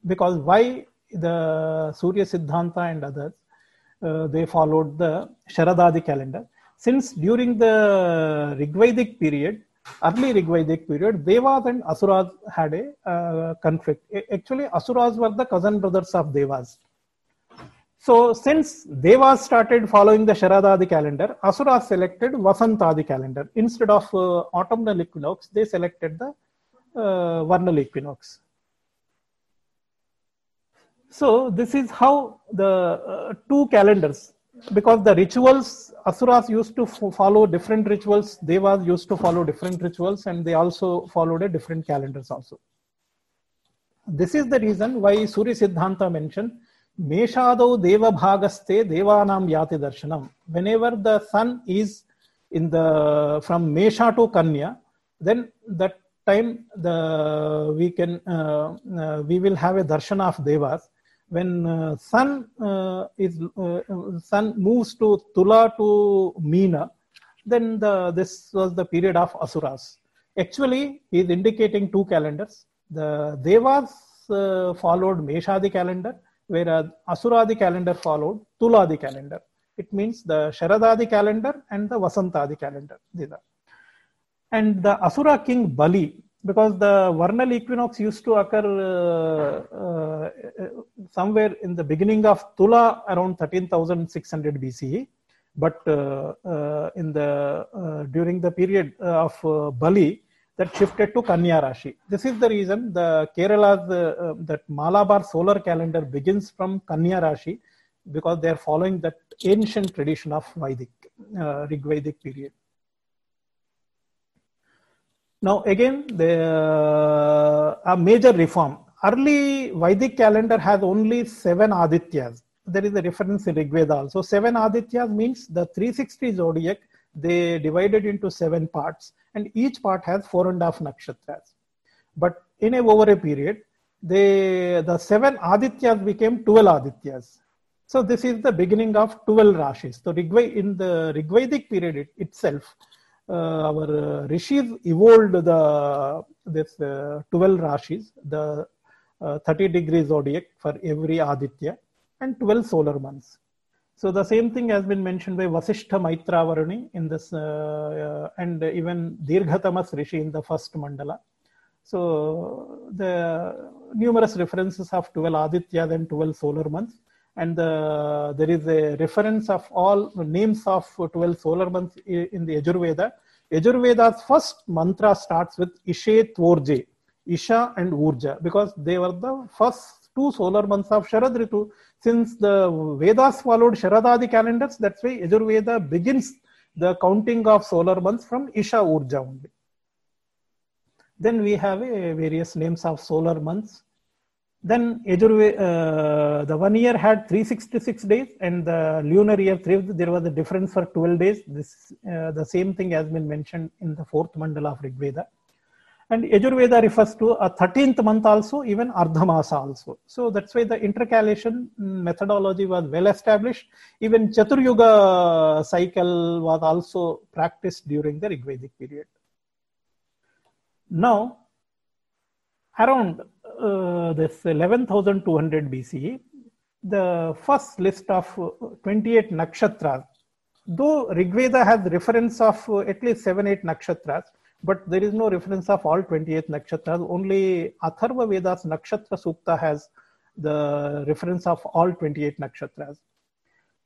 Because why the Surya Siddhanta and others, uh, they followed the Sharadadi calendar. Since during the Rigvedic period, early Rigvedic period, Devas and Asuras had a uh, conflict. Actually, Asuras were the cousin brothers of Devas. So since Devas started following the Sharadadi calendar, Asuras selected Vasantadi calendar. Instead of uh, autumnal equinox, they selected the uh, vernal equinox. So this is how the uh, two calendars, because the rituals, Asuras used to follow different rituals, Devas used to follow different rituals, and they also followed a different calendars also. This is the reason why Surya Siddhanta mentioned Meshadau Deva Bhagaste Devanam Yati Darshanam. Whenever the sun is in the from Mesha to Kanya, then that time the we can uh, uh, we will have a darshan of devas. When uh, sun uh, is uh, sun moves to Tula to Meena, then the this was the period of asuras. Actually, he is indicating two calendars. The devas uh, followed Meshadi calendar whereas Asuradi calendar followed Tuladi calendar. It means the Sharadadi calendar and the Vasantadi calendar. These are. And the Asura king Bali, because the vernal equinox used to occur uh, uh, somewhere in the beginning of Tula around 13,600 BCE. But uh, uh, in the uh, during the period of uh, Bali, that shifted to Kanya Rashi. This is the reason the Kerala's that Malabar solar calendar begins from Kanya Rashi because they are following that ancient tradition of Vedic, uh, Rigvedic period. Now again, the, uh, a major reform. Early Vedic calendar has only seven Adityas. There is a reference in Rigveda also. Seven Adityas means the 360 zodiac they divided into seven parts and each part has four and a half nakshatras. But in a over a period, they the seven Adityas became 12 Adityas. So this is the beginning of 12 Rashis. So Rigved, in the Rigvedic period it, itself, our uh, rishis evolved the this uh, 12 Rashis, the uh, 30 degree zodiac for every Aditya and 12 solar months. So the same thing has been mentioned by Vasishtha Maitravaruni in this, uh, uh, and even Dirghatamas Rishi in the first mandala. So the numerous references of 12 Aditya and 12 solar months. And the, there is a reference of all names of 12 solar months in the Yajurveda. Yajurveda's first mantra starts with Ishe Tvorje, Isha and Urja, because they were the first two solar months of Sharad Ritu. Since the Vedas followed Sharadadi calendars, that's why Yajurveda begins the counting of solar months from Isha Urja only. Then we have uh, various names of solar months. Then Yajurveda, uh, the one year had 366 days and the lunar year, there was a difference for 12 days. This, uh, the same thing has been mentioned in the fourth mandala of Rigveda. And Yajurveda refers to a 13th month also, even Ardhamasa also. So that's why the intercalation methodology was well established. Even Chaturyuga cycle was also practiced during the Rigvedic period. Now, around uh, this 11,200 BCE, the first list of 28 nakshatras, though Rigveda has reference of uh, at least seven, eight nakshatras, but there is no reference of all 28 nakshatras. Only Atharva Veda's Nakshatra Sukta has the reference of all 28 nakshatras.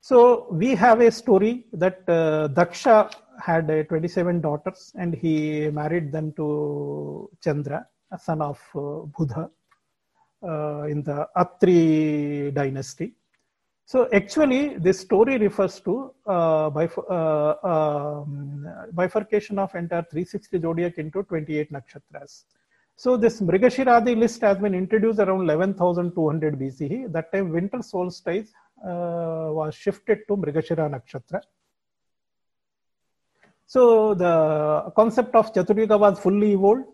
So we have a story that uh, Daksha had uh, 27 daughters and he married them to Chandra, son of uh, Buddha uh, in the Atri dynasty. So actually, this story refers to uh, bif- uh, um, bifurcation of entire 360 zodiac into 28 nakshatras. So this Mrigashiradi list has been introduced around 11,200 BCE. That time winter solstice uh, was shifted to Mrigashira nakshatra. So the concept of Chaturyuga was fully evolved.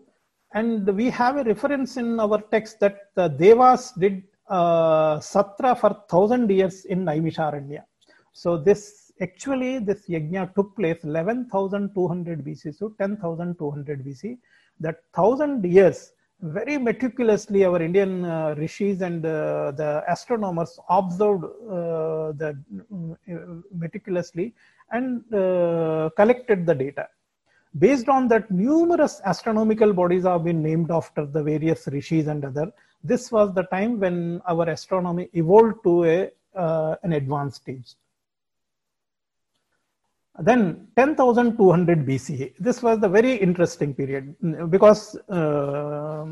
And we have a reference in our text that the Devas did uh, Satra for thousand years in Naimisharanya. So this actually this yajna took place 11,200 BC to 10,200 BC. That thousand years very meticulously our Indian uh, rishis and uh, the astronomers observed uh, the uh, meticulously and uh, collected the data. Based on that, numerous astronomical bodies have been named after the various rishis and other. This was the time when our astronomy evolved to a, uh, an advanced stage. Then 10,200 BCE. This was the very interesting period because uh,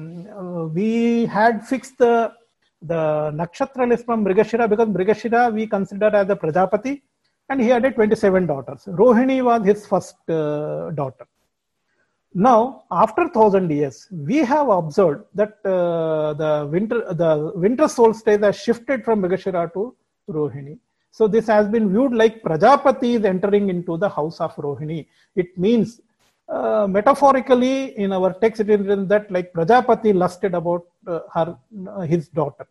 we had fixed the the nakshatra list from Mrigashira because Mrigashira we consider as a Prajapati and he had a 27 daughters. Rohini was his first uh, daughter. Now, after thousand years, we have observed that uh, the winter the winter solstice has shifted from Mrigashira to Rohini. So this has been viewed like Prajapati is entering into the house of Rohini. It means uh, metaphorically in our text it is written that like Prajapati lusted about uh, her uh, his daughter.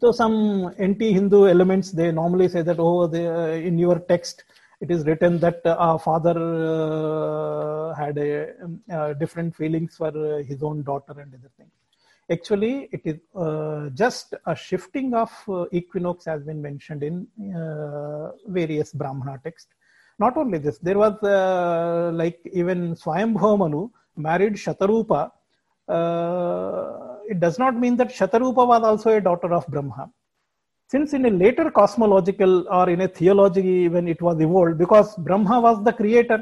So some anti-Hindu elements they normally say that oh they, uh, in your text it is written that uh, our father uh, had a, um, different feelings for his own daughter and other things. Actually it is uh, just a shifting of uh, equinox has been mentioned in uh, various brahmana texts. Not only this there was uh, like even Swayambhu Manu married shatarupa uh, it does not mean that shatarupa was also a daughter of brahma since in a later cosmological or in a theology when it was evolved because brahma was the creator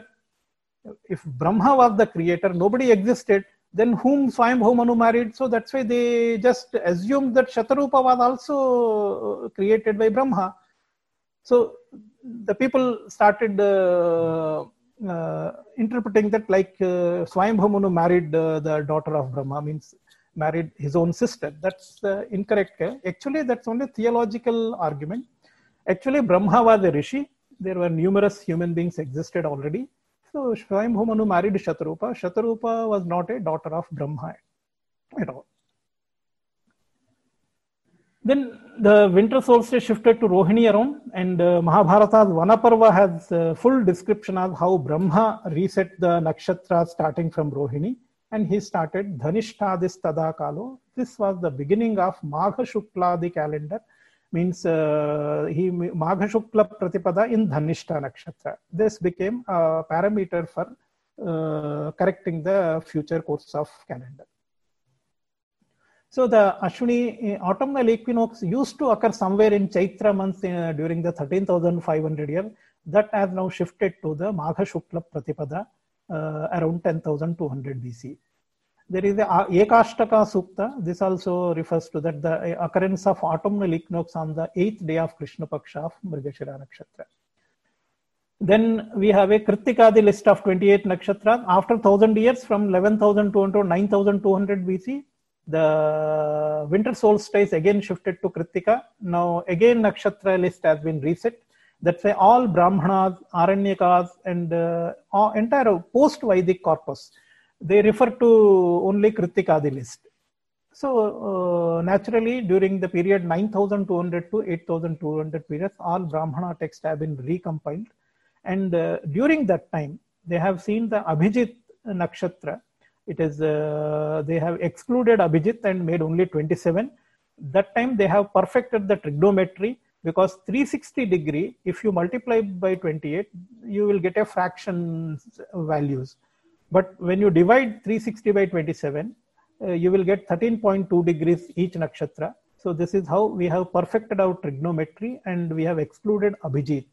if brahma was the creator nobody existed then whom Swayambhu married. So that's why they just assumed that Shatarupa was also created by Brahma. So the people started uh, uh, interpreting that like uh, Swayambhu married uh, the daughter of Brahma, means married his own sister. That's uh, incorrect. Actually, that's only theological argument. Actually, Brahma was a rishi. There were numerous human beings existed already so Swayambhu Manu married Shatrupa. Shatrupa was not a daughter of Brahma at all. Then the winter solstice shifted to Rohini around, and uh, Mahabharata's Vanaparva has uh, full description of how Brahma reset the nakshatra starting from Rohini, and he started Dhanishtadis Tadakalo. This was the beginning of Magha Shukla, the calendar, means uh, he Magha Shukla Pratipada in Dhanishta Nakshatra. This became a parameter for uh, correcting the future course of calendar. So the Ashwini uh, autumnal equinox used to occur somewhere in Chaitra month uh, during the 13,500 year. That has now shifted to the Magha Shukla Pratipada uh, around 10,200 BC. There is a Ekashtaka Sukta. This also refers to that the occurrence of autumnal equinox on the eighth day of Krishna Paksha of Mrigashira Nakshatra. Then we have a Kritikadi list of 28 nakshatras. After 1000 years, from 11,200 to 9,200 BC, the winter solstice again shifted to Kritika. Now again nakshatra list has been reset. That's why all Brahmanas, Aranyakas, and uh, entire post-Vedic corpus they refer to only Kritikadi list. So uh, naturally, during the period 9,200 to 8,200 periods, all Brahmana texts have been recompiled. And uh, during that time, they have seen the Abhijit nakshatra. It is uh, they have excluded Abhijit and made only 27. That time they have perfected the trigonometry because 360 degree, if you multiply by 28, you will get a fraction values. But when you divide 360 by 27, uh, you will get 13.2 degrees each nakshatra. So this is how we have perfected our trigonometry and we have excluded Abhijit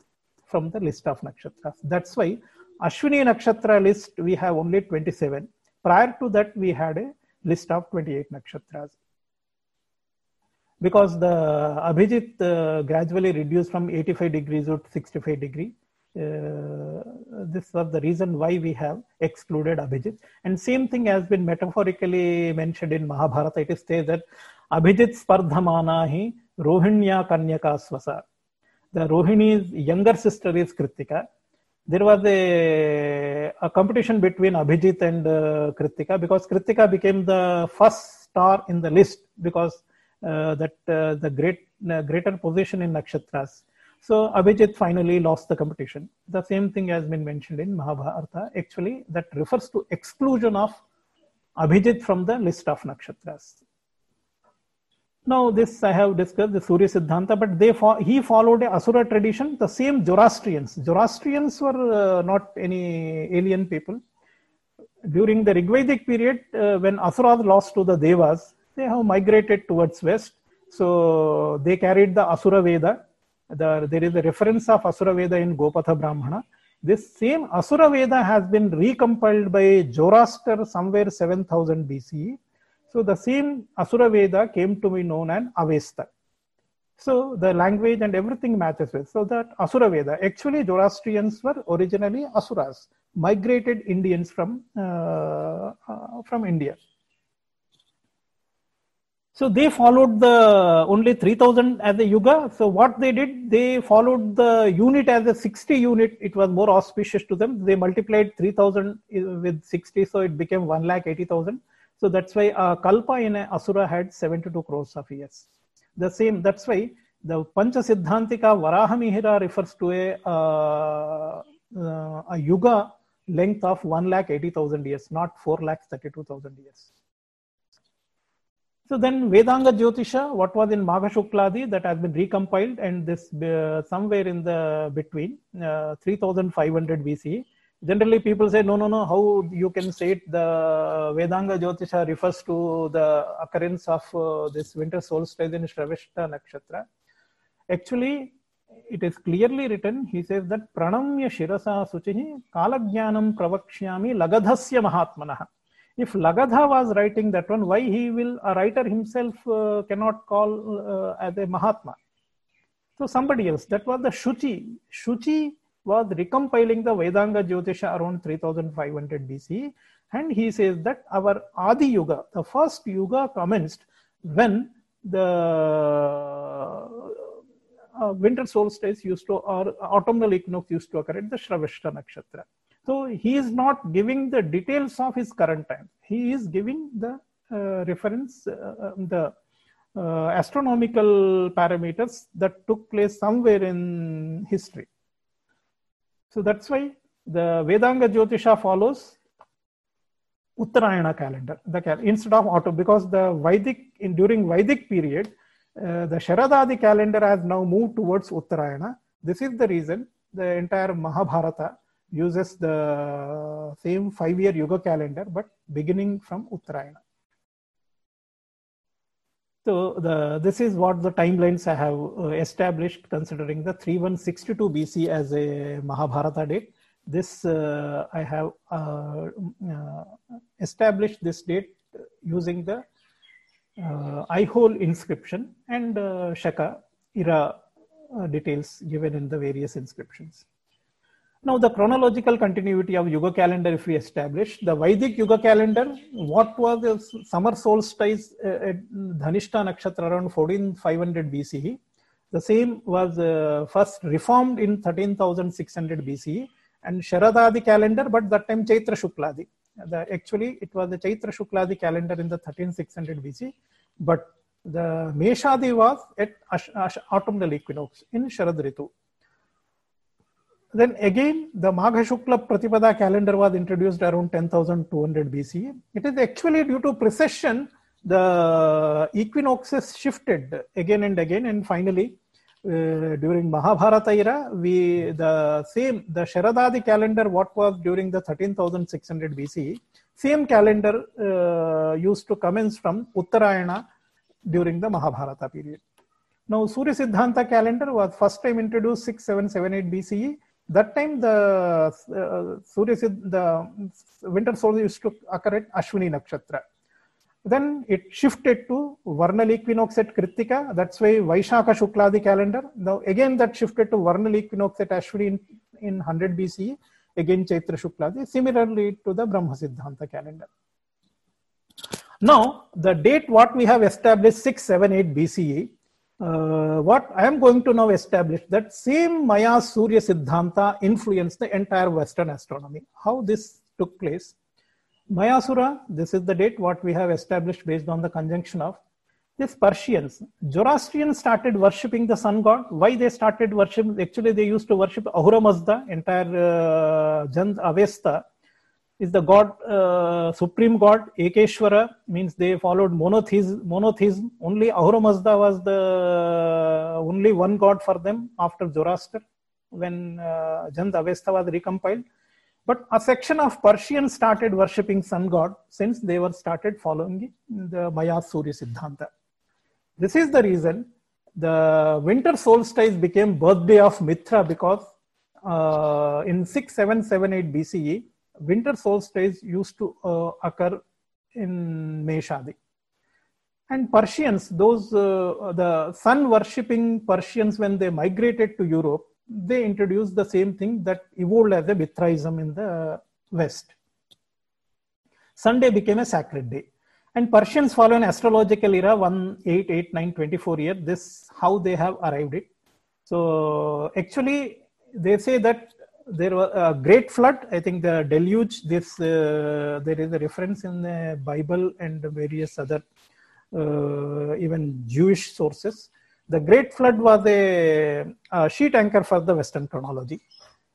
from the list of nakshatras. That's why Ashwini nakshatra list we have only 27. Prior to that we had a list of 28 nakshatras. Because the Abhijit uh, gradually reduced from 85 degrees to 65 degree. Uh, this was the reason why we have excluded Abhijit. And same thing has been metaphorically mentioned in Mahabharata. It is said that Abhijit Spardhamana hi Rohinya Kanyaka Swasa. The Rohini's younger sister is Kritika. There was a, a competition between Abhijit and uh, Kritika because Kritika became the first star in the list because that uh, the great uh, greater position in nakshatras. So Abhijit finally lost the competition. The same thing has been mentioned in Mahabharata. Actually, that refers to exclusion of Abhijit from the list of nakshatras. Now, this I have discussed the Surya Siddhanta, but they fo- he followed a Asura tradition. The same Zoroastrians. Zoroastrians were uh, not any alien people. During the Rigvedic period, uh, when Asuras lost to the Devas, they have migrated towards west. So they carried the Asura Veda. The, there is a reference of Asura Veda in Gopatha Brahmana. This same Asura Veda has been recompiled by Zoroaster somewhere 7000 BCE so the same Asura Veda came to be known as Avesta. So the language and everything matches with. So that Asura Veda, actually Zoroastrians were originally Asuras, migrated Indians from, uh, uh, from India. So they followed the only 3000 as a yuga. So what they did, they followed the unit as a 60 unit. It was more auspicious to them. They multiplied 3000 with 60, so it became 1 lakh 80,000. So that's why uh, Kalpa in Asura had 72 crores of years. The same, that's why the Pancha Siddhantika Varahamihira refers to a, uh, uh, a yuga length of 1 lakh 80,000 years, not 4 lakh 32,000 years. So then Vedanga Jyotisha, what was in Magha Shukladi, that has been recompiled and this uh, somewhere in the between uh, 3500 BC. generally people say no no no how you can say it the vedanga jyotisha refers to the occurrence of uh, this winter solstice in shravashta nakshatra actually it is clearly written he says that pranamya shirasa suchihi kalajnanam pravakshyami lagadhasya mahatmanah if lagadha was writing that one why he will a writer himself uh, cannot call uh, as a mahatma so somebody else that was the shuchi shuchi was recompiling the Vedanga Jyotisha around 3500 BC. And he says that our Adi Yuga, the first Yuga commenced when the uh, winter solstice used to, or autumnal equinox used to occur at the Shravashta Nakshatra. So he is not giving the details of his current time. He is giving the uh, reference, uh, um, the uh, astronomical parameters that took place somewhere in history. So that's why the Vedanga Jyotisha follows Uttarayana calendar. The cal- instead of auto, because the Vedic in during Vedic period, uh, the Sharadadi calendar has now moved towards Uttarayana. This is the reason the entire Mahabharata uses the same five-year Yuga calendar, but beginning from Uttarayana. So the, this is what the timelines I have uh, established considering the 3162 BC as a Mahabharata date. This uh, I have uh, uh established this date using the uh, Aihole inscription and uh, Shaka era details given in the various inscriptions. Now, the chronological continuity of Yuga calendar, if we establish the Vedic Yuga calendar, what was the summer solstice uh, at Dhanishta Nakshatra around 14500 BCE? The same was uh, first reformed in 13600 BCE and Sharadadi calendar, but that time Chaitra Shukladi. The, actually, it was the Chaitra Shukladi calendar in the 13600 BC, but the Meshadi was at Ash, Ash, autumnal equinox in Sharad Ritu. Then again, the Magha Shukla Pratipada calendar was introduced around 10,200 BC. It is actually due to precession, the equinoxes shifted again and again, and finally, uh, during Mahabharata era, we the same the Sharadadi calendar what was during the 13,600 BCE, same calendar uh, used to commence from Uttarayana during the Mahabharata period. Now Surya Siddhanta calendar was first time introduced 6778 BCE. That time the uh, Surya the winter solstice used to occur at Ashwini Nakshatra. Then it shifted to vernal equinox at Kritika. That's why Vaishaka Shukladi calendar. Now again that shifted to vernal equinox at Ashwini in, in 100 BCE. Again Chaitra Shukladi. Similarly to the Brahma Siddhanta calendar. Now the date what we have established 678 BCE. Uh, what I am going to now establish that same Maya Surya Siddhanta influenced the entire Western astronomy. How this took place Mayasura, this is the date what we have established based on the conjunction of this Persians. Zoroastrians started worshipping the sun god. Why they started worship? Actually, they used to worship Ahura Mazda, entire uh, Jand Avesta is the god, uh, supreme god. Ekeshwara means they followed monotheism. monotheism. Only Ahura Mazda was the only one god for them after Zoroaster when uh, Avesta was recompiled. But a section of Persians started worshipping sun god since they were started following the Maya Surya Siddhanta. This is the reason the winter solstice became birthday of Mitra because uh, in 6778 BCE, winter solstice used to uh, occur in Meshadi. And Persians, those uh, the sun worshipping Persians, when they migrated to Europe, they introduced the same thing that evolved as a Mithraism in the West. Sunday became a sacred day. And Persians follow an astrological era 1889 24 year. This how they have arrived it. So actually, they say that there was a great flood. I think the deluge. This uh, there is a reference in the Bible and various other uh, even Jewish sources the Great Flood was a, a sheet anchor for the Western chronology.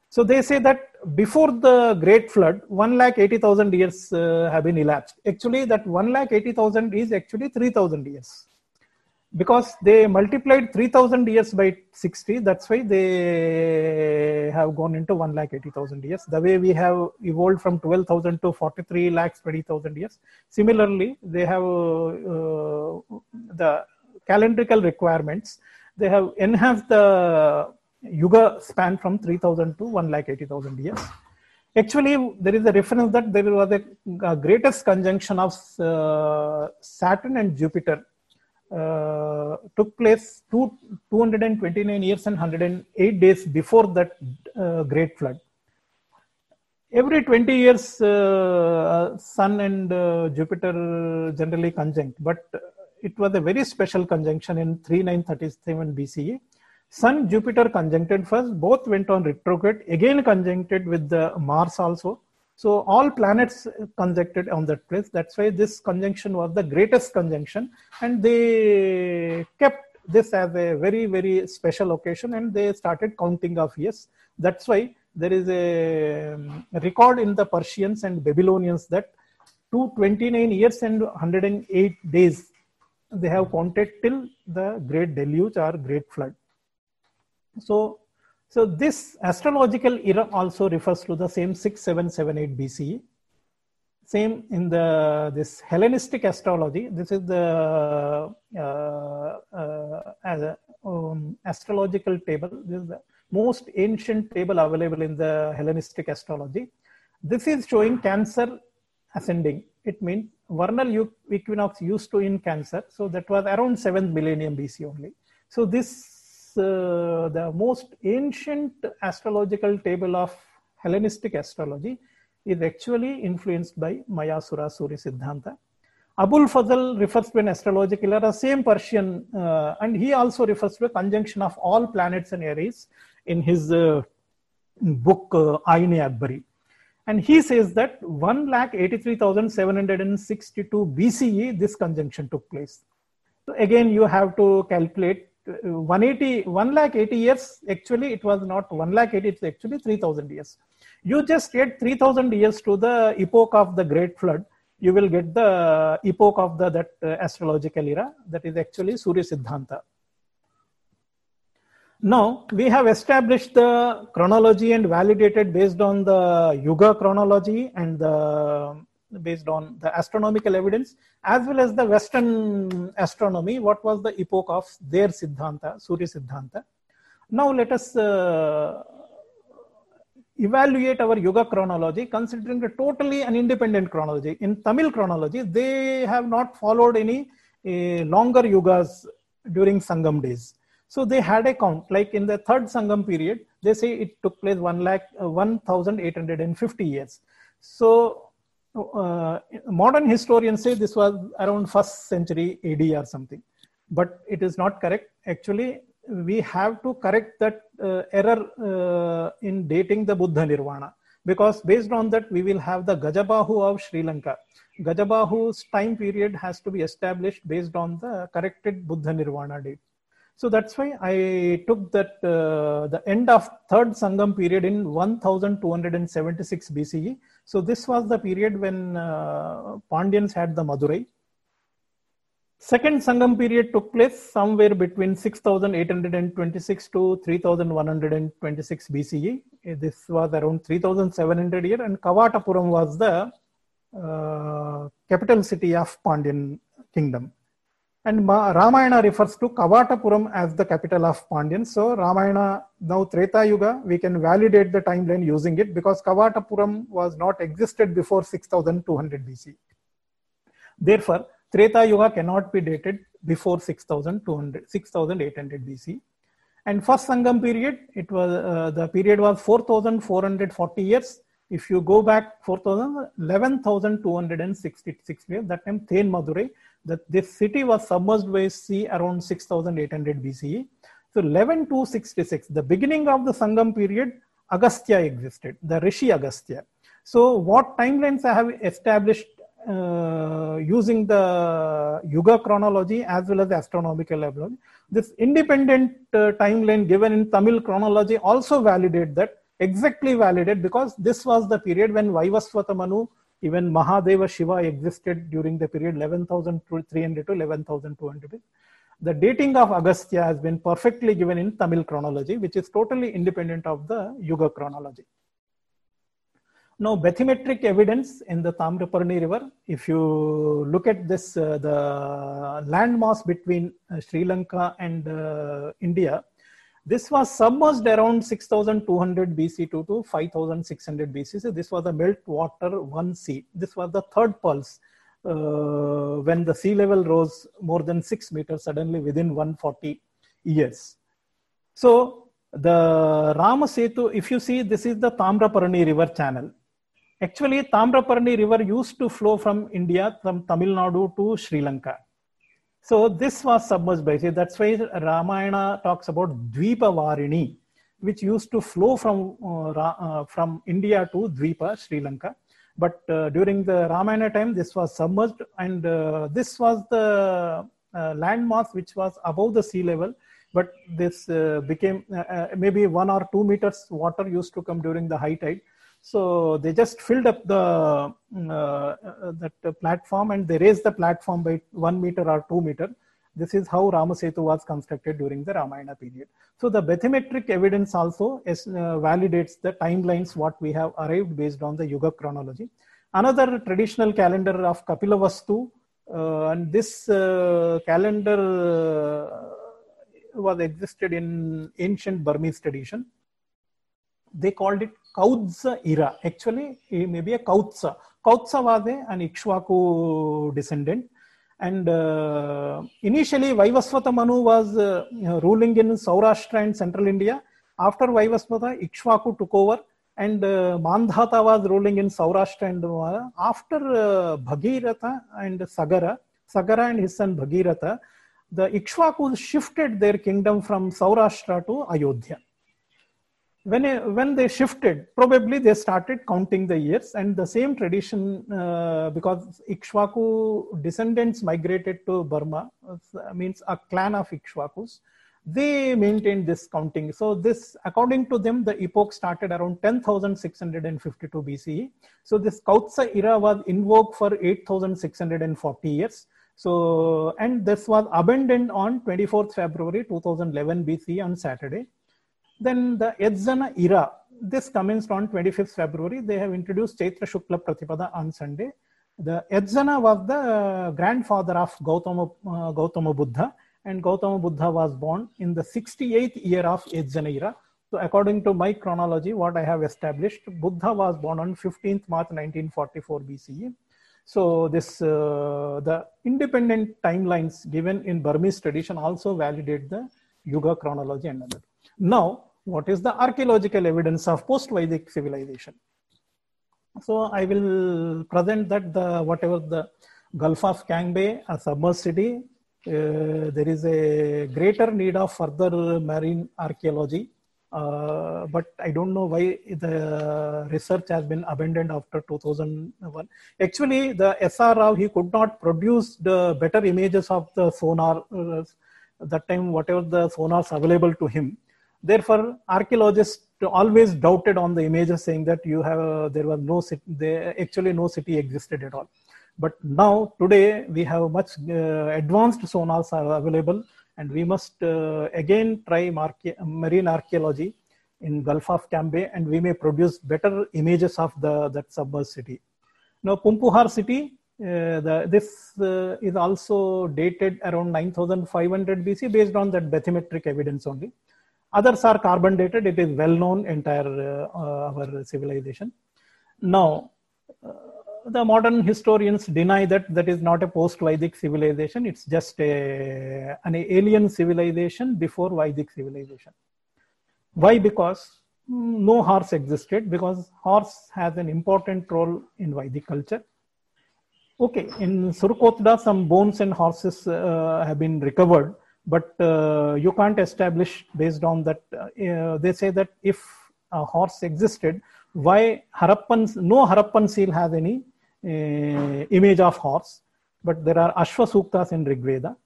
So they say that before the Great Flood, 1 lakh 80,000 years uh, have been elapsed. Actually, that 1 lakh 80,000 is actually 3,000 years. Because they multiplied 3,000 years by 60, that's why they have gone into 1 lakh 80,000 years. The way we have evolved from 12,000 to 43 lakhs 20,000 years. Similarly, they have uh, the calendrical requirements, they have enhanced the Yuga span from 3000 to 1,80,000 years. Actually, there is a reference that there was a, a greatest conjunction of uh, Saturn and Jupiter uh, took place two, 229 years and 108 days before that uh, great flood. Every 20 years, uh, Sun and uh, Jupiter generally conjunct, but it was a very special conjunction in 3937 BCE. Sun Jupiter conjuncted first, both went on retrograde, again conjuncted with the Mars also. So all planets conjuncted on that place. That's why this conjunction was the greatest conjunction, and they kept this as a very very special occasion, and they started counting of years. That's why there is a um, record in the Persians and Babylonians that 229 years and 108 days they have counted till the great deluge or great flood. So, so this astrological era also refers to the same 6778 BCE. Same in the this Hellenistic astrology. This is the uh, uh, um, astrological table. This is the most ancient table available in the Hellenistic astrology. This is showing Cancer ascending. It means vernal equinox used to in Cancer. So that was around 7th millennium BC only. So this, the most ancient astrological table of Hellenistic astrology is actually influenced by Mayasura Surya Siddhanta. Abul Fazl refers to an astrological era, same Persian, uh, and he also refers to a conjunction of all planets and Aries in his uh, book uh, Ayn Akbari. And he says that 1,83,762 BCE, this conjunction took place. So again, you have to calculate uh, 180, 1 lakh 80 years. Actually, it was not 1 lakh 80, it's actually 3000 years. You just get 3000 years to the epoch of the Great Flood. You will get the epoch of the that uh, astrological era that is actually Surya Siddhanta. Now we have established the chronology and validated based on the Yuga chronology and the based on the astronomical evidence as well as the Western astronomy. What was the epoch of their Siddhanta, Surya Siddhanta? Now let us uh, evaluate our Yuga chronology considering the totally an independent chronology. In Tamil chronology, they have not followed any uh, longer Yugas during Sangam days so they had a count, like in the third Sangam period, they say it took place 1 lakh, uh, 1,850 years. So uh, modern historians say this was around first century AD or something, but it is not correct. Actually, we have to correct that uh, error uh, in dating the Buddha Nirvana because based on that we will have the Gajabahu of Sri Lanka. Gajabahu's time period has to be established based on the corrected Buddha Nirvana date. So that's why I took that uh, the end of third Sangam period in 1276 BCE. So this was the period when uh, Pandyans had the Madurai. Second Sangam period took place somewhere between 6826 to 3126 BCE. This was around 3700 year and Kavatapuram was the uh, capital city of Pandyan kingdom. And Ma- Ramayana refers to Kavatapuram as the capital of Pandyans. So Ramayana, now Treta Yuga, we can validate the timeline using it because Kavatapuram was not existed before 6200 BC. Therefore, Treta Yuga cannot be dated before 6200, 6800 BC. And first Sangam period, it was uh, the period was 4440 years. If you go back 4000, 11,266 years, that time Then Madurai, that this city was submerged by sea around 6800 BCE. So 11 to 66, the beginning of the Sangam period, Agastya existed, the Rishi Agastya. So what timelines I have established uh, using the Yuga chronology as well as the astronomical level. This independent uh, timeline given in Tamil chronology also validate that, exactly validate because this was the period when Vaivaswata Manu even Mahadeva Shiva existed during the period 11,300 to 11,200. The dating of Agastya has been perfectly given in Tamil chronology, which is totally independent of the Yuga chronology. Now, bathymetric evidence in the Tamraparni River, if you look at this, uh, the landmass between uh, Sri Lanka and uh, India, this was submerged around 6200 BC to, to 5600 BC. So this was the meltwater 1C. This was the third pulse uh, when the sea level rose more than 6 meters suddenly within 140 years. So the Ramasetu, if you see, this is the Tamraparni river channel. Actually, Tamraparni river used to flow from India, from Tamil Nadu to Sri Lanka so this was submerged by sea. That's why Ramayana talks about Dvipa Varini, which used to flow from uh, uh, from India to Dvipa, Sri Lanka. But uh, during the Ramayana time, this was submerged, and uh, this was the uh, landmass which was above the sea level. But this uh, became maybe one or two meters water used to come during the high tide so they just filled up the mm, uh, uh, that platform and they raised the platform by one meter or two meter. This is how Ramasetu was constructed during the Ramayana period. So the bathymetric evidence also is, uh, validates the timelines what we have arrived based on the Yuga chronology. Another traditional calendar of Kapilavastu, uh, and this uh, calendar uh, was existed in ancient Burmese tradition. They called it Kautsa era actually may be a Kautsa Kautsa वादे and Ikshvaku descendant and initially Vaivasvata Manu was ruling in Saurashtra and central India after Vaivasvata Ikshvaku took over and Mandhata was ruling in Saurashtra and after Bhagiratha and Sagara Sagara and his and Bhagiratha the Ikshvaku shifted their kingdom from Saurashtra to Ayodhya when when they shifted probably they started counting the years and the same tradition uh, because ikshvaku descendants migrated to burma uh, means a clan of ikshvakus they maintained this counting. So this according to them the epoch started around 10652 bce so this kautsa era was invoked for 8640 years. So, and this was abandoned on 24th February 2011 BC on Saturday. Then the Yajna era, this commenced on 25th February. They have introduced Chaitra Shukla Pratipada on Sunday. The Yajna was the grandfather of Gautama, uh, Gautama Buddha, and Gautama Buddha was born in the 68th year of Yajna era. So according to my chronology, what I have established, Buddha was born on 15th March 1944 BCE. So this uh, the independent timelines given in Burmese tradition also validate the Yuga chronology and. Now, what is the archaeological evidence of post-Vedic civilization? So I will present that the whatever the Gulf of Cambay, a submerged city, uh, there is a greater need of further marine archaeology uh, but I don't know why the research has been abandoned after 2001. Actually, the SR Rao, he could not produce the better images of the sonar uh, that time, whatever the sonars available to him. Therefore, archaeologists always doubted on the images saying that you have, uh, there was no city, there actually no city existed at all. But now, today, we have much uh, advanced sonars are available and we must uh, again try marine archaeology in Gulf of Cambay and we may produce better images of the that submerged city. Now Pumpuhar city, uh, the, this uh, is also dated around 9500 BC based on that bathymetric evidence only. Others are carbon dated, it is well known entire uh, our civilization. Now, uh, the modern historians deny that that is not a post-Vedic civilization. It's just a, an alien civilization before Vedic civilization. Why? Because no horse existed because horse has an important role in Vedic culture. Okay, in Surkotda, some bones and horses uh, have been recovered, but uh, you can't establish based on that. Uh, they say that if a horse existed, why Harappan, no Harappan seal has any uh, image of horse, but there are Ashwa Suktas in Rigveda.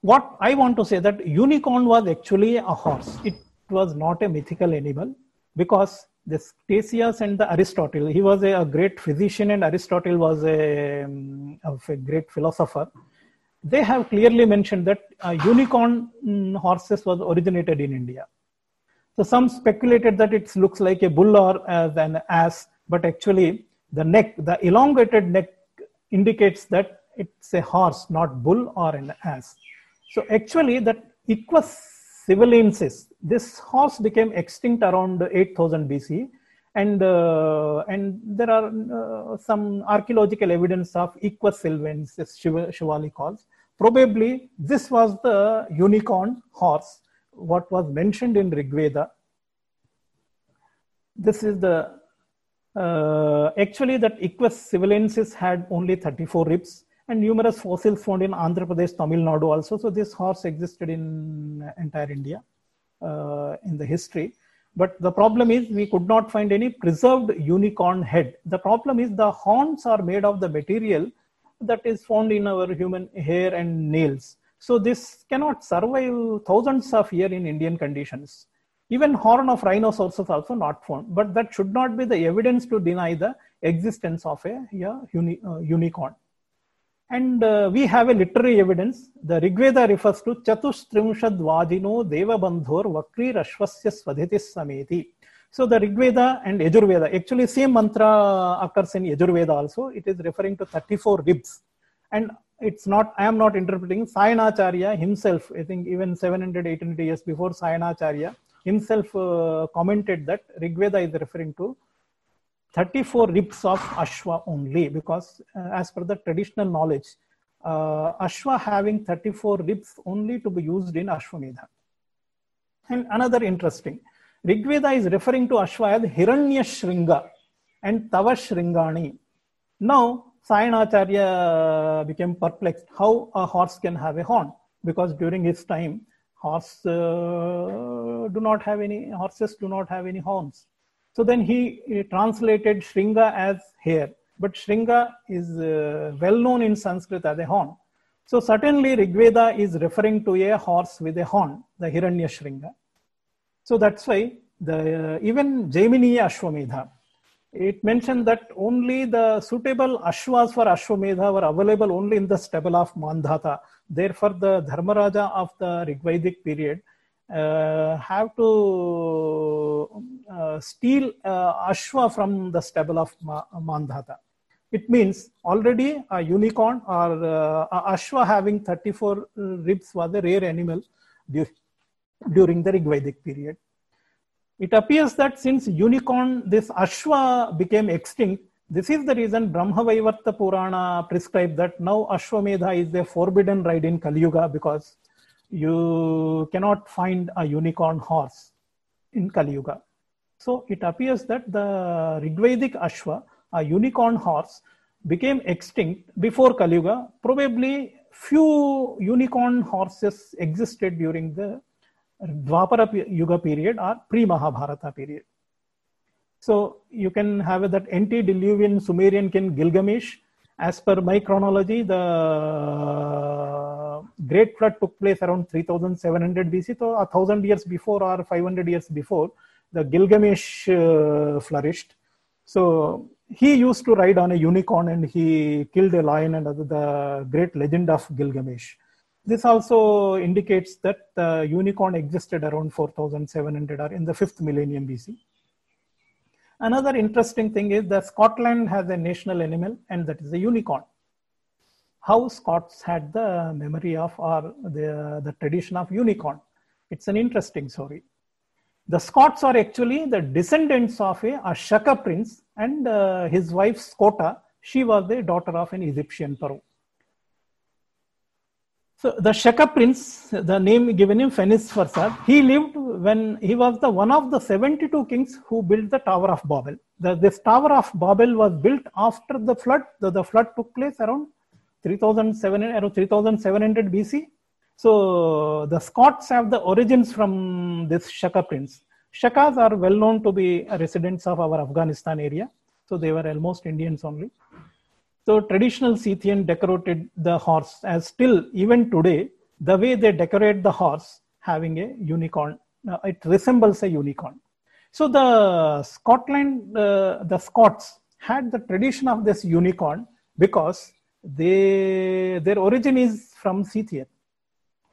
What I want to say that unicorn was actually a horse. It was not a mythical animal because this Ctesias and the Aristotle, he was a, a great physician and Aristotle was a, um, a great philosopher. They have clearly mentioned that uh, unicorn um, horses was originated in India. So some speculated that it looks like a bull or as an ass, but actually the neck, the elongated neck indicates that it's a horse, not bull or an ass. So actually that Equus sivalensis, this horse became extinct around 8000 BC and uh, and there are uh, some archaeological evidence of Equus sylvans, as Shivali calls. Probably this was the unicorn horse, what was mentioned in Rigveda. This is the uh, actually, that Equus sivalensis had only 34 ribs and numerous fossils found in Andhra Pradesh, Tamil Nadu also. So this horse existed in entire India uh, in the history. But the problem is we could not find any preserved unicorn head. The problem is the horns are made of the material that is found in our human hair and nails. So this cannot survive thousands of years in Indian conditions. Even horn of rhinoceros also not found, but that should not be the evidence to deny the existence of a yeah, uni, uh, unicorn. And uh, we have a literary evidence. The Rigveda refers to Chatustrimshad Vajino Devabandhor Vakri Rashvasya Swadhitis Sameti. So the Rigveda and Yajurveda, actually same mantra occurs in Yajurveda also. It is referring to 34 ribs. And it's not, I am not interpreting Sayanacharya himself, I think even 700, 800 years before Sayanacharya, himself uh, commented that Rigveda is referring to 34 ribs of Ashwa only because uh, as per the traditional knowledge, uh, Ashwa having 34 ribs only to be used in Ashwamedha. And another interesting, Rigveda is referring to Ashwa as Hiranya Shringa and Tava Shringani. Now, Sayanacharya became perplexed how a horse can have a horn because during his time, horse uh, do not have any horses do not have any horns so then he, translated shringa as hair. But shringa is uh, well known in sanskrit as a horn. So certainly rigveda is referring to a horse with a horn the hiranya shringa. So that's why the uh, even jaimini ashwamedha it mentioned that only the suitable ashwas for Ashwamedha were available only in the stable of Mandhata. Therefore, the Dharmaraja of the Rigvedic period have to uh, steal uh, Ashwa from the stable of Ma- Mandhata. It means already a unicorn or uh, Ashwa having 34 ribs was a rare animal during the Rigvedic period. It appears that since unicorn, this Ashwa became extinct, this is the reason Brahmavaivarta Purana prescribed that now Ashwamedha is a forbidden ride in Kali Yuga because you cannot find a unicorn horse in Kali Yuga. So it appears that the Rigvedic Ashwa, a unicorn horse, became extinct before Kali Yuga. Probably few unicorn horses existed during the Dwapara Yuga period or pre-Mahabharata period. So you can have that antediluvian Sumerian king Gilgamesh. As per my chronology, the Great Flood took place around 3700 BC, so a thousand years before or 500 years before, the Gilgamesh uh, flourished. So he used to ride on a unicorn and he killed a lion and the great legend of Gilgamesh. This also indicates that the unicorn existed around 4700 or in the fifth millennium BC. Another interesting thing is that Scotland has a national animal and that is a unicorn. How Scots had the memory of or the, the tradition of unicorn. It's an interesting story. The Scots are actually the descendants of a, a Shaka prince and uh, his wife Scota. She was the daughter of an Egyptian pharaoh. So the Shaka prince, the name given him Fenis Farsad, he lived when he was the one of the 72 kings who built the Tower of Babel. The, this Tower of Babel was built after the flood. The, the flood took place around 3700, around 3700 BC. So the Scots have the origins from this Shaka prince. Shakas are well known to be residents of our Afghanistan area. So they were almost Indians only. So traditional Scythian decorated the horse as still even today, the way they decorate the horse having a unicorn, uh, it resembles a unicorn. So the Scotland, uh, the Scots had the tradition of this unicorn because they their origin is from Scythian,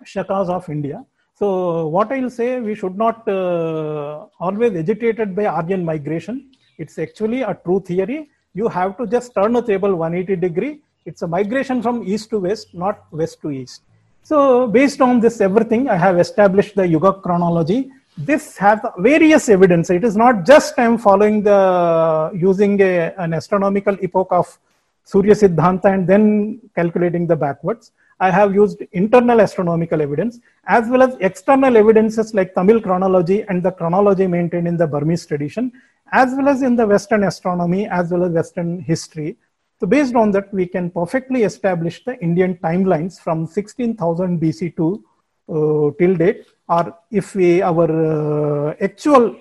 Shakas of India. So what I'll say, we should not uh, always agitated by Aryan migration. It's actually a true theory you have to just turn the table 180 degree. It's a migration from east to west, not west to east. So based on this everything, I have established the Yuga chronology. This has various evidence. It is not just I'm following the using a, an astronomical epoch of Surya Siddhanta and then calculating the backwards. I have used internal astronomical evidence as well as external evidences like Tamil chronology and the chronology maintained in the Burmese tradition as well as in the Western astronomy, as well as Western history. So based on that, we can perfectly establish the Indian timelines from 16,000 BC to uh, till date, or if we our uh, actual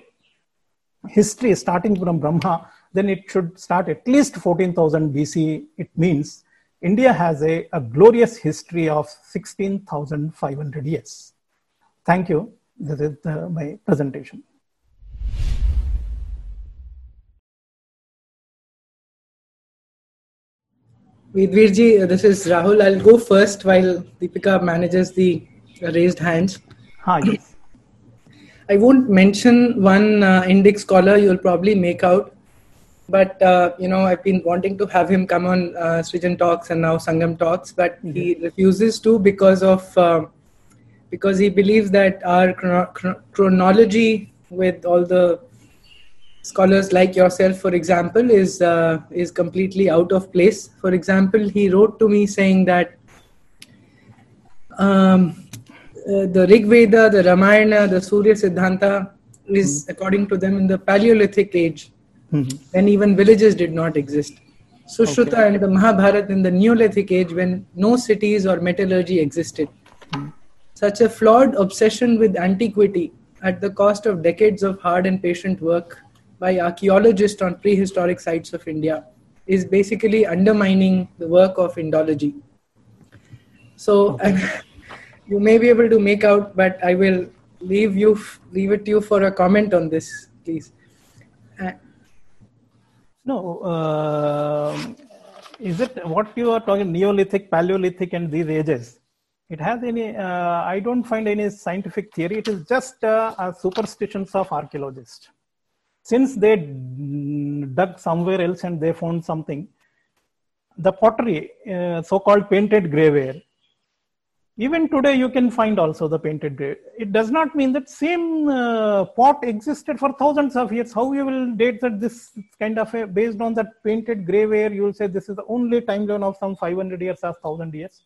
history starting from Brahma, then it should start at least 14,000 BC. It means India has a, a glorious history of 16,500 years. Thank you. This is the, my presentation. Vedveerji, this is Rahul. I'll go first while Deepika manages the raised hands. Hi. yes. I won't mention one uh, Indic scholar you'll probably make out, but uh, you know I've been wanting to have him come on uh, Srijan Talks and now Sangam Talks, but mm-hmm. he refuses to because of uh, because he believes that our chrono- chronology with all the scholars like yourself, for example, is uh, is completely out of place. For example, he wrote to me saying that um, uh, the Rig Veda, the Ramayana, the Surya Siddhanta is, mm-hmm. according to them, in the Paleolithic age, mm-hmm. when even villages did not exist. Sushruta okay. and the Mahabharata in the Neolithic age, when no cities or metallurgy existed. Mm-hmm. Such a flawed obsession with antiquity at the cost of decades of hard and patient work by archaeologists on prehistoric sites of India is basically undermining the work of Indology. So (laughs) you may be able to make out, but I will leave you leave it to you for a comment on this, please. No, uh, is it what you are talking Neolithic, Paleolithic, and these ages? It has any? Uh, I don't find any scientific theory. It is just uh, superstitions of archaeologists. Since they dug somewhere else and they found something, the pottery, uh, so-called painted grey ware, even today you can find also the painted grave. It does not mean that same uh, pot existed for thousands of years. How you will date that this kind of a, based on that painted grey ware, you will say this is the only timeline of some 500 years or 1000 years.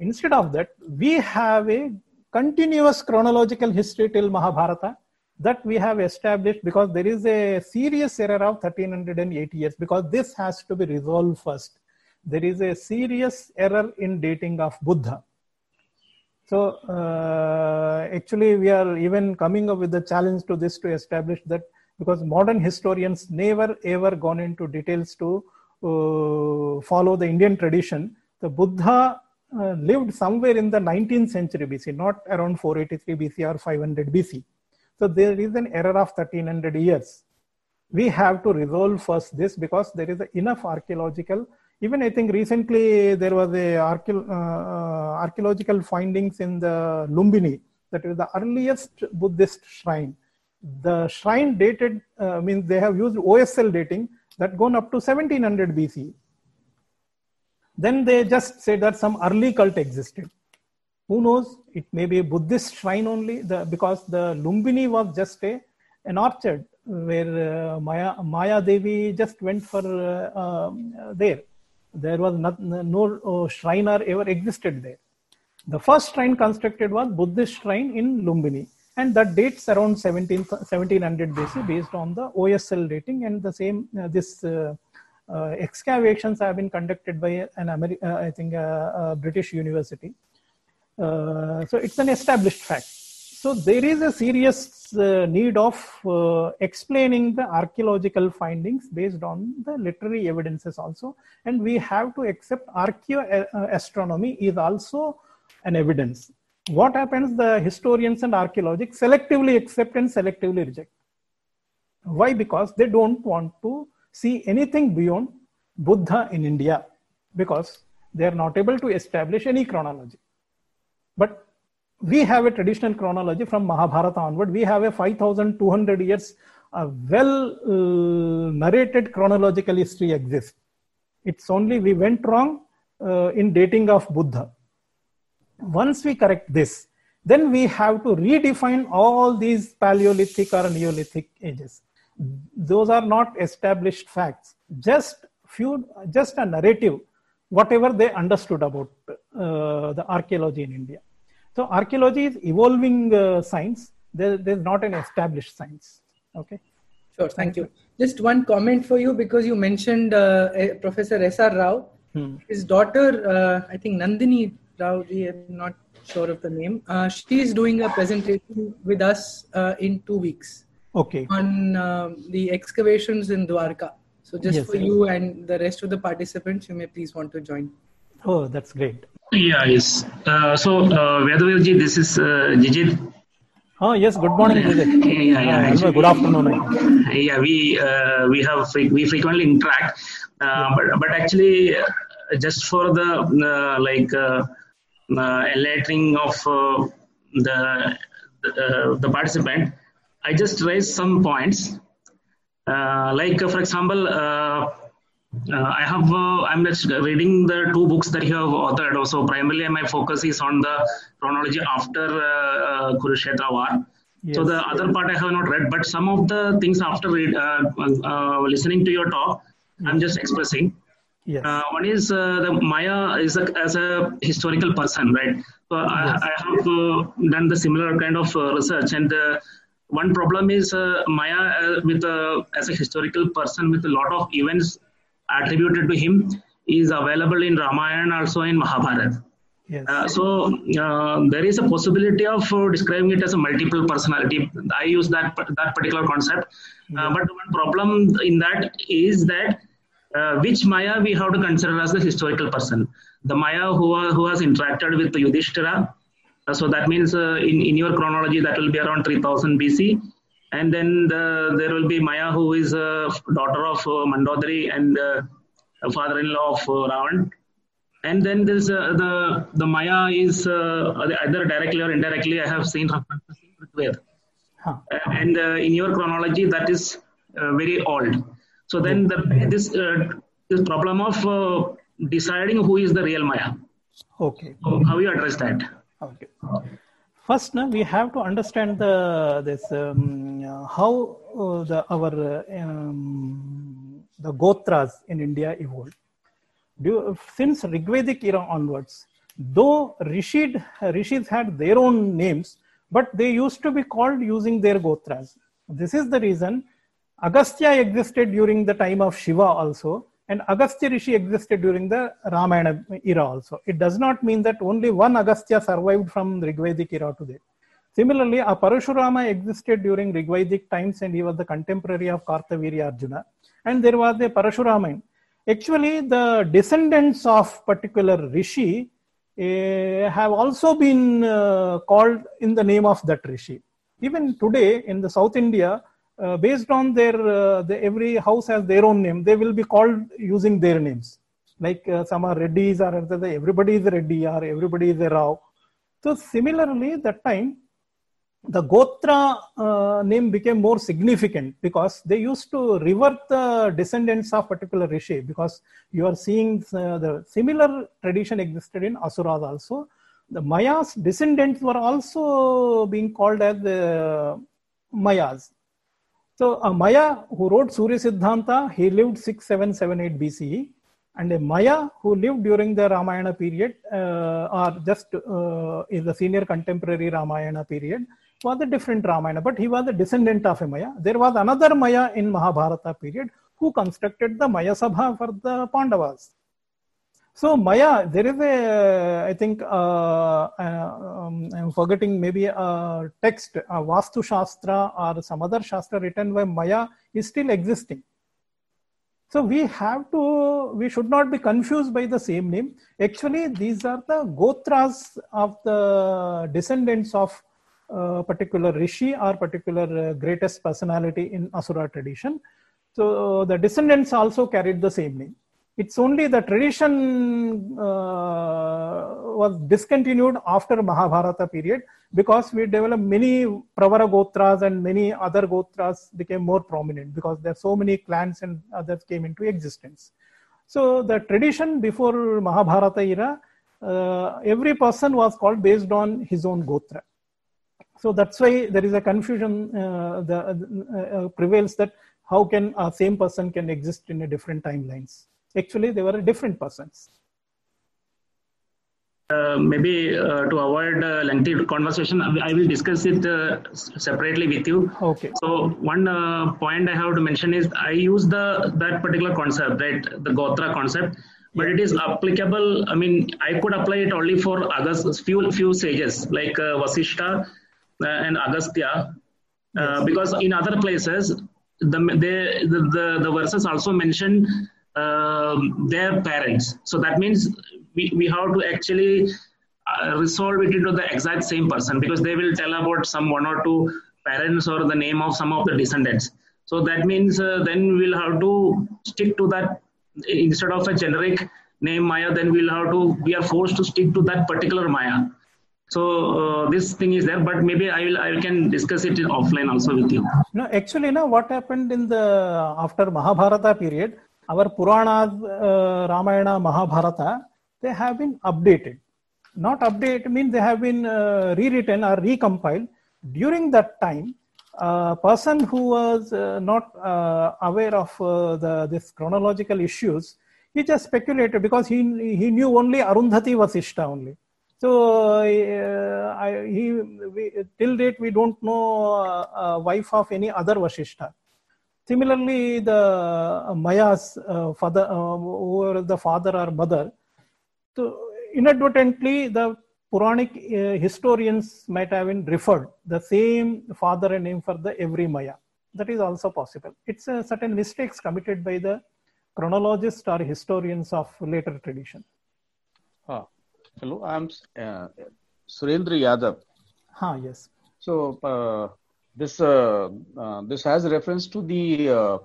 Instead of that, we have a continuous chronological history till Mahabharata that we have established because there is a serious error of 1380 years because this has to be resolved first. There is a serious error in dating of Buddha. So uh, actually we are even coming up with the challenge to this to establish that because modern historians never ever gone into details to uh, follow the Indian tradition. The Buddha uh, lived somewhere in the 19th century BC, not around 483 BC or 500 BC. So there is an error of 1300 years. We have to resolve first this because there is enough archaeological. Even I think recently there was a archae- uh, archaeological findings in the Lumbini that is the earliest Buddhist shrine. The shrine dated uh, means they have used OSL dating that gone up to 1700 BC. Then they just said that some early cult existed who knows it may be a buddhist shrine only the, because the lumbini was just a an orchard where uh, maya maya devi just went for uh, um, there there was not, no uh, shrine or ever existed there. The first shrine constructed was buddhist shrine in lumbini. And that dates around 17, 1700 bc based on the osl dating. And the same uh, this uh, uh, excavations have been conducted by an Ameri- i think a british university. Uh, so it's an established fact. So there is a serious uh, need of uh, explaining the archaeological findings based on the literary evidences also. And we have to accept archaeoastronomy is also an evidence. What happens, the historians and archaeologists selectively accept and selectively reject. Why? Because they don't want to see anything beyond Buddha in India because they are not able to establish any chronology. But we have a traditional chronology from Mahabharata onward. We have a 5,200 years a well uh, narrated chronological history exists. It's only we went wrong uh, in dating of Buddha. Once we correct this, then we have to redefine all these Paleolithic or Neolithic ages. Those are not established facts. Just few, just a narrative whatever they understood about uh, the archaeology in India. So archaeology is evolving uh, science. There, there's not an established science. Okay. Sure. Thank you. Just one comment for you because you mentioned uh, Professor S.R. Rao. Hmm. His daughter, uh, I think Nandini Rao, I'm not sure of the name. Uh, she is doing a presentation with us uh, in two weeks. Okay. On um, the excavations in Dwarka. So just yes, for yes. you and the rest of the participants, you may please want to join. Oh, that's great. Yeah, yes. Uh, so, uh, Vedveerji, this is uh, Jijit. Oh yes, good morning, Jijit. yeah, yeah, uh, good afternoon. Yeah, we uh, we have we frequently interact, uh, but but actually, uh, just for the uh, like uh, uh, enlightening of uh, the the, the participant, I just raised some points. Uh, like uh, for example, uh, uh, I have uh, I'm just reading the two books that you have authored. Also, primarily my focus is on the chronology after uh, Kurukshetra war. Yes, so the yes. other part I have not read, but some of the things after read, listening to your talk, yes. I'm just expressing. Yes. one is the Maya is a, as a historical person, right? So I, I, have done the similar kind of research and one problem is uh, Maya uh, with as a historical person with a lot of events attributed to him is available in Ramayana also in Mahabharata. Yes. Uh, so uh, there is a possibility of uh, describing it as a multiple personality. I use that that particular concept, yeah. but one problem in that is that which Maya we have to consider as the historical person. The Maya who who has interacted with Yudhishthira, so that means in in your chronology that will be around 3000 BC, and then the, there will be Maya, who is a daughter of uh, Mandodari and uh, a father-in-law of uh, Ravan. And then there's uh, the the Maya is uh, either directly or indirectly. I have seen Rigveda. Huh. and uh, in your chronology, that is very old. So then the, this this problem of deciding who is the real Maya. Okay. So how you address that? Okay. First, now we have to understand the this um, how uh, the our um, the gotras in India evolved. Do, since Rigvedic era onwards, though Rishid, rishis had their own names, but they used to be called using their gotras. This is the reason Agastya existed during the time of Shiva also, and Agastya Rishi existed during the Ramayana era also. It does not mean that only one Agastya survived from Rigvedic era to today. Similarly, a Parashurama existed during Rigvedic times and he was the contemporary of Kartavirya Arjuna. And there was a Parashurama. Actually, the descendants of particular Rishi uh, have also been uh, called in the name of that Rishi. Even today in the South India, uh, based on their uh, the, every house has their own name they will be called using their names. Like uh, some are reddis or everybody is reddy or everybody is a rao. So similarly that time the gotra uh, name became more significant because they used to revert the descendants of particular rishi because you are seeing uh, the similar tradition existed in asuras also. The mayas descendants were also being called as the mayas so a Maya who wrote Surya Siddhanta, he lived 6778 BCE. And a Maya who lived during the Ramayana period, uh, or just uh, in the senior contemporary Ramayana period, was a different Ramayana, but he was a descendant of a Maya. There was another Maya in Mahabharata period who constructed the Maya Sabha for the Pandavas. So Maya, there is a, I think, uh, uh, um, I'm forgetting maybe a text, a Vastu Shastra or some other Shastra written by Maya is still existing. So we have to, we should not be confused by the same name. Actually, these are the Gotras of the descendants of uh, particular Rishi or particular uh, greatest personality in Asura tradition. So the descendants also carried the same name it's only the tradition uh, was discontinued after Mahabharata period because we developed many Pravara Gotras and many other Gotras became more prominent because there are so many clans and others came into existence. So the tradition before Mahabharata era, uh, every person was called based on his own Gotra. So that's why there is a confusion uh, the, uh, prevails that how can a same person can exist in a different timelines. Actually, they were different persons. Uh, maybe uh, to avoid uh, lengthy conversation, I will discuss it uh, separately with you. Okay. So one uh, point I have to mention is I use the that particular concept, right, the Gotra concept, but it is applicable. I mean, I could apply it only for Agast, few few sages like uh, Vasishtha and Agastya, because in other places the, they, the, the the verses also mention um, their parents. So that means we, we have to actually uh, resolve it into the exact same person because they will tell about some one or two parents or the name of some of the descendants. So that means uh, then we'll have to stick to that instead of a generic name Maya. Then we'll have to we are forced to stick to that particular Maya. So uh, this thing is there, but maybe I will I can discuss it in offline also with you. No, actually, now what happened in the after Mahabharata period? Our Puranas, uh, Ramayana, Mahabharata, they have been updated. Not update means they have been uh, rewritten or recompiled. During that time, a person who was uh, not uh, aware of uh, the this chronological issues, he just speculated because he he knew only Arundhati Vasishtha only. So uh, I, he we, till date we don't know wife of any other Vasishtha. Similarly, the uh, Mayas, uh, father, uh, who the father or mother, so inadvertently the Puranic uh, historians might have been referred the same father and name for the every Maya. That is also possible. It's a certain mistakes committed by the chronologists or historians of later tradition. Ah, hello, I'm uh, Surendra Yadav. Ah, yes. So, uh, this uh, uh, this has reference to the uh,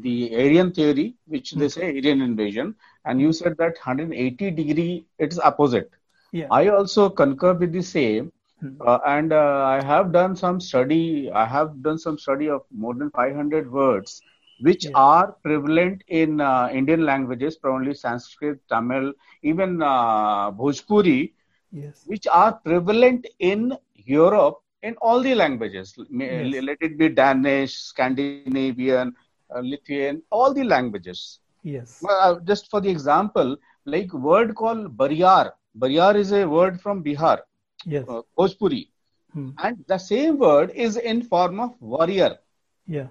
the Aryan theory, which they say Aryan invasion, and you said that 180 degree it's opposite. Yeah. I also concur with the same, uh, and uh, I have done some study. I have done some study of more than 500 words, which Yeah. are prevalent in uh, Indian languages, probably Sanskrit, Tamil, even uh, Bhojpuri, Yes. which are prevalent in Europe in all the languages. Yes. Let it be Danish, Scandinavian, uh, Lithuanian, all the languages. Yes. Well, uh, just for the example, like word called Bariyar. Bariyar is a word from Bihar, Yes. uh, Bhojpuri. Hmm. And the same word is in form of warrior. Yeah.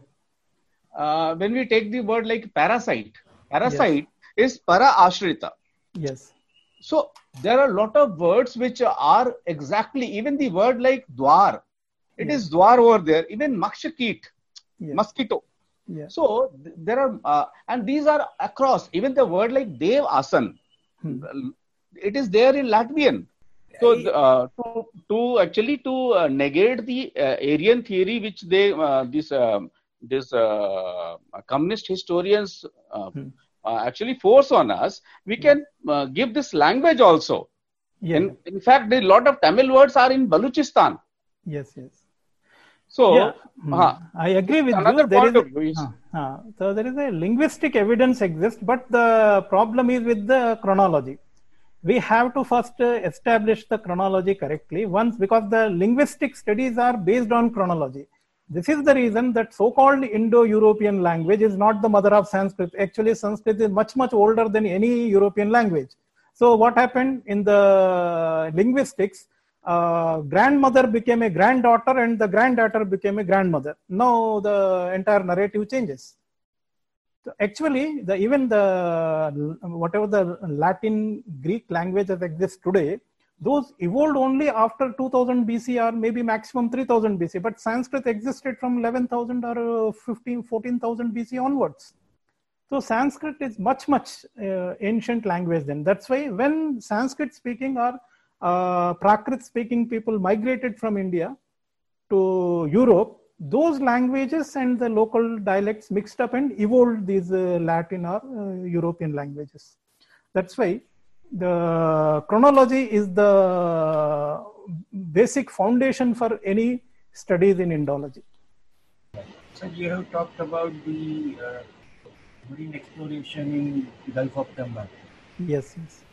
Uh, when we take the word like parasite, parasite is para ashrita. Yes. So there are a lot of words which are exactly even the word like dwar. It is dwar over there. Even makshakit, Yes. mosquito. Yeah. So th- there are, uh, and these are across. Even the word like dev asan, Hmm. it is there in Latvian. So uh, to, to actually to uh, negate the uh, Aryan theory, which they uh, this um this uh, communist historians uh, Hmm. Uh, actually force on us, we can uh, give this language also. Yeah. In, in fact, a lot of Tamil words are in Baluchistan. yes. Yes. So, yeah. Uh, I agree with you. There point is of view is- uh, uh, so there is a linguistic evidence exists, but the problem is with the chronology. We have to first uh, establish the chronology correctly once because the linguistic studies are based on chronology. This is the reason that so-called Indo-European language is not the mother of Sanskrit. Actually, Sanskrit is much much older than any European language. So what happened in the linguistics? uh, grandmother became a granddaughter and the granddaughter became a grandmother. Now the entire narrative changes. So actually, the even the whatever the Latin Greek language that exists today, those evolved only after 2000 BC or maybe maximum 3000 BC. But Sanskrit existed from 11,000 or uh, 15, 14,000 BC onwards. So Sanskrit is much much uh, ancient language. Then that's why when Sanskrit speaking or uh, Prakrit speaking people migrated from India to Europe, those languages and the local dialects mixed up and evolved these uh, Latin or uh, European languages. That's why the chronology is the basic foundation for any studies in Indology. So you have talked about the uh, marine exploration in Gulf of Cambay. Yes, yes.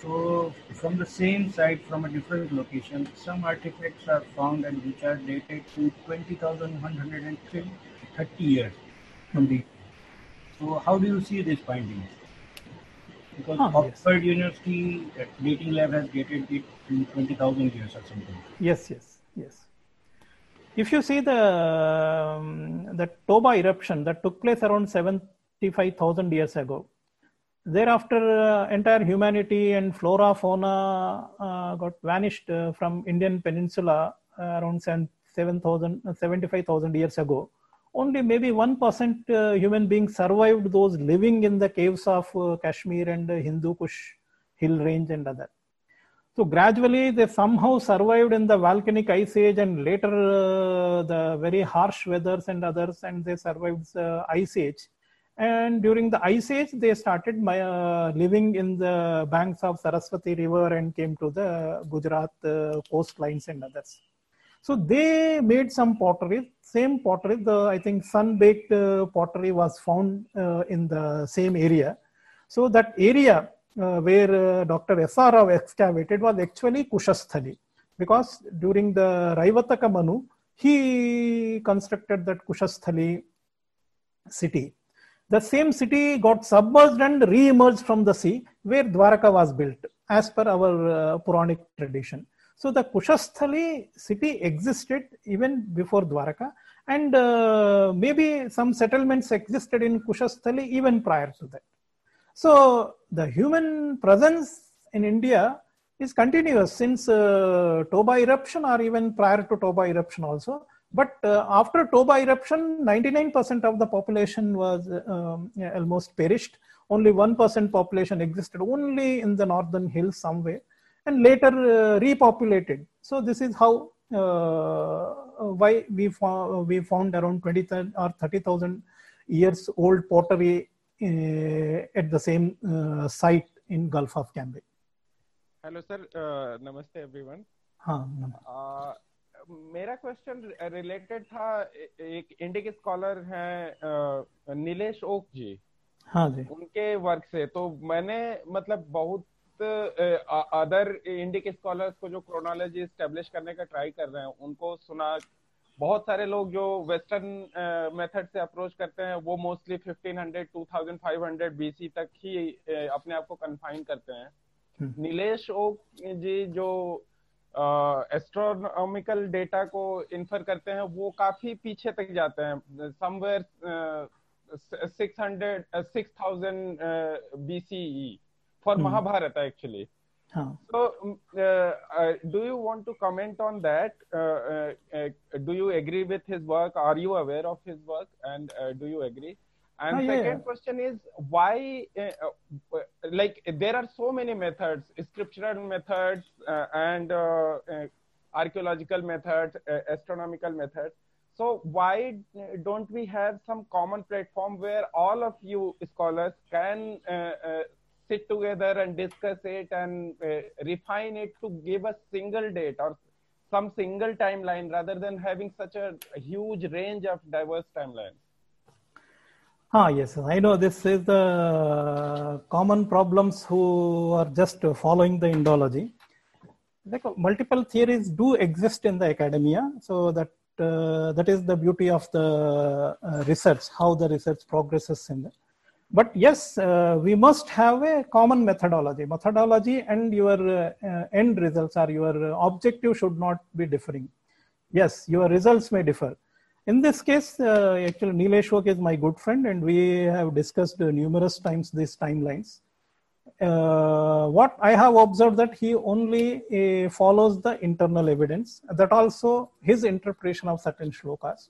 So from the same site, from a different location, some artifacts are found and which are dated to 20,130 years from the. So how do you see these findings? Because Ah, yes. Oxford University uh, dating lab has dated it in 20,000 years or something. Yes, yes, yes. If you see the um, the Toba eruption that took place around 75,000 years ago, thereafter uh, entire humanity and flora fauna uh, got vanished uh, from Indian peninsula uh, around 7,000 uh, 75,000 years ago. Only maybe 1% uh, human beings survived those living in the caves of uh, Kashmir and uh, Hindu Kush hill range and other. So gradually they somehow survived in the volcanic ice age and later uh, the very harsh weathers and others and they survived the ice age. And during the ice age, they started uh, living in the banks of Saraswati river and came to the Gujarat uh, coastlines and others. So they made some pottery, same pottery, the I think sun-baked uh, pottery was found uh, in the same area. So that area uh, where uh, Dr. S.R. Rao excavated was actually Kushasthali because during the Raivataka Manu, he constructed that Kushasthali city. The same city got submerged and re-emerged from the sea where Dwaraka was built as per our uh, Puranic tradition. So the Kushasthali city existed even before Dwaraka and uh, maybe some settlements existed in Kushasthali even prior to that. So the human presence in India is continuous since uh, Toba eruption or even prior to Toba eruption also. But uh, after Toba eruption, 99% of the population was um, almost perished. Only 1% population existed only in the northern hills somewhere and later uh, repopulated. So this is how uh, uh, why we, fo- we found around 20 or 30,000 years old pottery uh, at the same uh, site in Gulf of Cambay. Hello sir नमस्ते everyone हाँ मेरा question related था एक Indic scholar हैं Nilesh okay जी हाँ जी उनके work से तो मैंने मतलब बहुत अदर इंडिक स्कॉलर्स को जो क्रोनोलॉजी स्टेब्लिश करने का ट्राई कर रहे हैं उनको सुना बहुत सारे लोग जो वेस्टर्न मेथड से अप्रोच करते हैं वो मोस्टली 1500 2500 बीसी तक ही अपने आप को कन्फाइन करते हैं। हम्म। नीलेश ओक जी जो एस्ट्रोनॉमिकल डेटा को इन्फर करते हैं वो काफ़ी पीछे तक जाते हैं। Somewhere six hundred six thousand BCE for. Hmm. Mahabharata actually. Huh. So, mm, uh, uh, do you want to comment on that? Uh, uh, uh, do you agree with his work? Are you aware of his work? And uh, do you agree? And oh, yeah, second question is why, like, there are so many methods, scriptural methods and archaeological methods, astronomical methods. So why don't we have some common platform where all of you scholars can sit together and discuss it and uh, refine it to give a single date or some single timeline rather than having such a huge range of diverse timelines? Ah, yes, I know this is the common problems who are just following the Indology. Like multiple theories do exist in the academia, so that uh, that is the beauty of the uh, research, how the research progresses in the. But yes, uh, we must have a common methodology. Methodology and your uh, end results or your objective should not be differing. Yes, your results may differ. In this case, uh, actually, Nilesh is my good friend, and we have discussed numerous times these timelines. Uh, what I have observed that he only uh, follows the internal evidence. That also his interpretation of certain shlokas.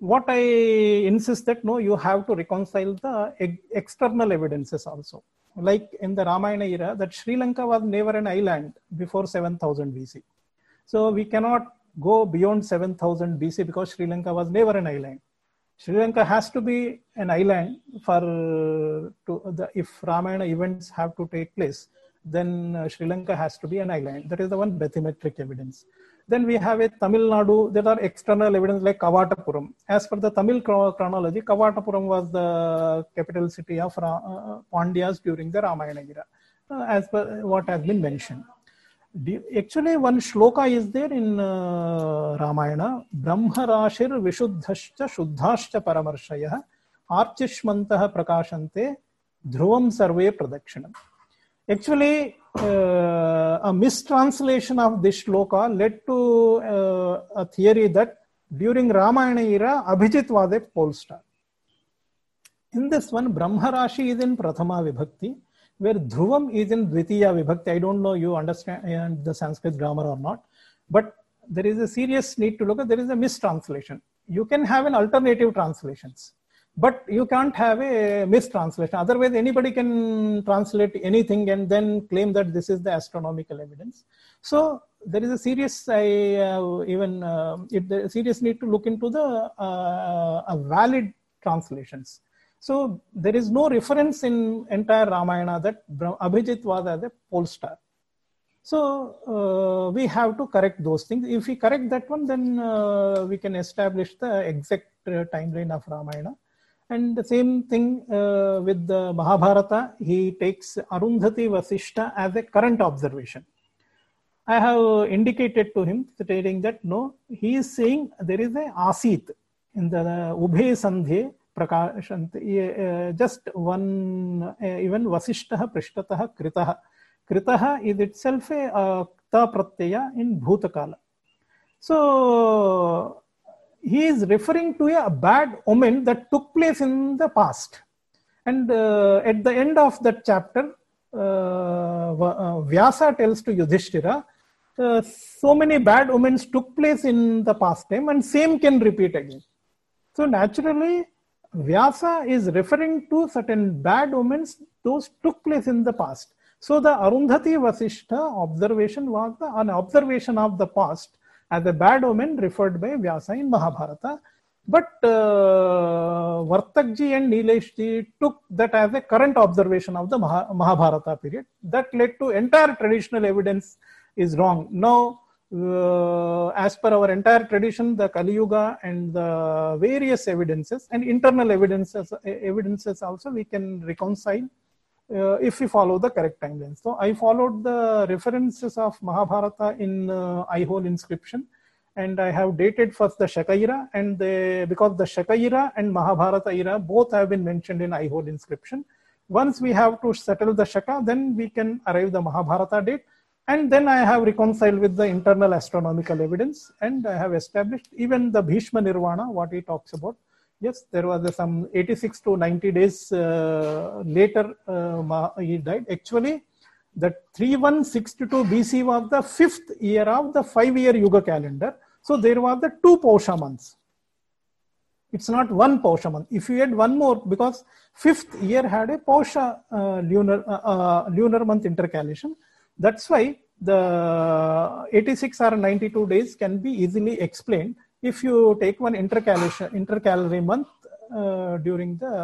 What I insist that no, you have to reconcile the ex- external evidences also. Like in the Ramayana era, that Sri Lanka was never an island before 7000 BC. So we cannot go beyond 7000 BC because Sri Lanka was never an island. Sri Lanka has to be an island for to the if Ramayana events have to take place, then uh, Sri Lanka has to be an island. That is the one bathymetric evidence. Then we have a Tamil Nadu. There are external evidence like Kavatapuram. As per the Tamil chronology, Kavatapuram was the capital city of Ra- uh, Pandyas during the Ramayana era, uh, as per what has been mentioned. Actually, one shloka is there in uh, Ramayana. Brahmarashir vishuddhascha shuddhascha paramarshaya archishmantah prakashante dhruvam sarve pradakshinam. Actually, uh, a mistranslation of this shloka led to uh, a theory that during Ramayana era, Abhijit was a pole star. In this one, Brahmarashi is in Prathama Vibhakti, where Dhruvam is in Dvitiya Vibhakti. I don't know you understand the Sanskrit grammar or not, but there is a serious need to look at there is a mistranslation. You can have an alternative translations, but you can't have a mistranslation. Otherwise, anybody can translate anything and then claim that this is the astronomical evidence. So there is a serious, I uh, even uh, it, serious need to look into the uh, a valid translations. So there is no reference in entire Ramayana that Abhijit was as a pole star. So uh, we have to correct those things. If we correct that one, then uh, we can establish the exact uh, timeline of Ramayana. And the same thing uh, with the Mahabharata, he takes Arundhati Vasishtha as a current observation. I have indicated to him stating that no, he is saying there is a asit in the Ubhe Sandhe. Uh, just one, uh, even Vasishtah Prishtatah Kritah. Kritah is itself a uh, ta pratyaya in Bhutakala. So he is referring to a bad omen that took place in the past. And uh, at the end of that chapter, uh, uh, Vyasa tells to Yudhishthira, uh, so many bad omens took place in the past time and same can repeat again. So naturally, Vyasa is referring to certain bad omens, those took place in the past. So the Arundhati Vasishtha observation was the, an observation of the past as a bad omen referred by Vyasa in Mahabharata. But uh, Vartakji and Nileshji took that as a current observation of the Maha- Mahabharata period. That led to entire traditional evidence is wrong. Now, uh, as per our entire tradition, the Kali Yuga and the various evidences and internal evidences, evidences also we can reconcile uh, if we follow the correct timeline. So I followed the references of Mahabharata in uh, Aihole inscription and I have dated first the Shaka era and the, because the Shaka era and Mahabharata era both have been mentioned in Aihole inscription. Once we have to settle the Shaka, then we can arrive the Mahabharata date. And then I have reconciled with the internal astronomical evidence and I have established even the Bhishma Nirvana, what he talks about. Yes, there was some 86 to 90 days uh, later uh, he died. Actually, the 3162 BC was the fifth year of the five-year Yuga calendar. So there was the two Pausha months. It's not one Pausha month. If you add one more, because fifth year had a Pausha uh, lunar uh, uh, lunar month intercalation. That's why the 86 or 92 days can be easily explained if you take one intercalation intercalary month uh, during the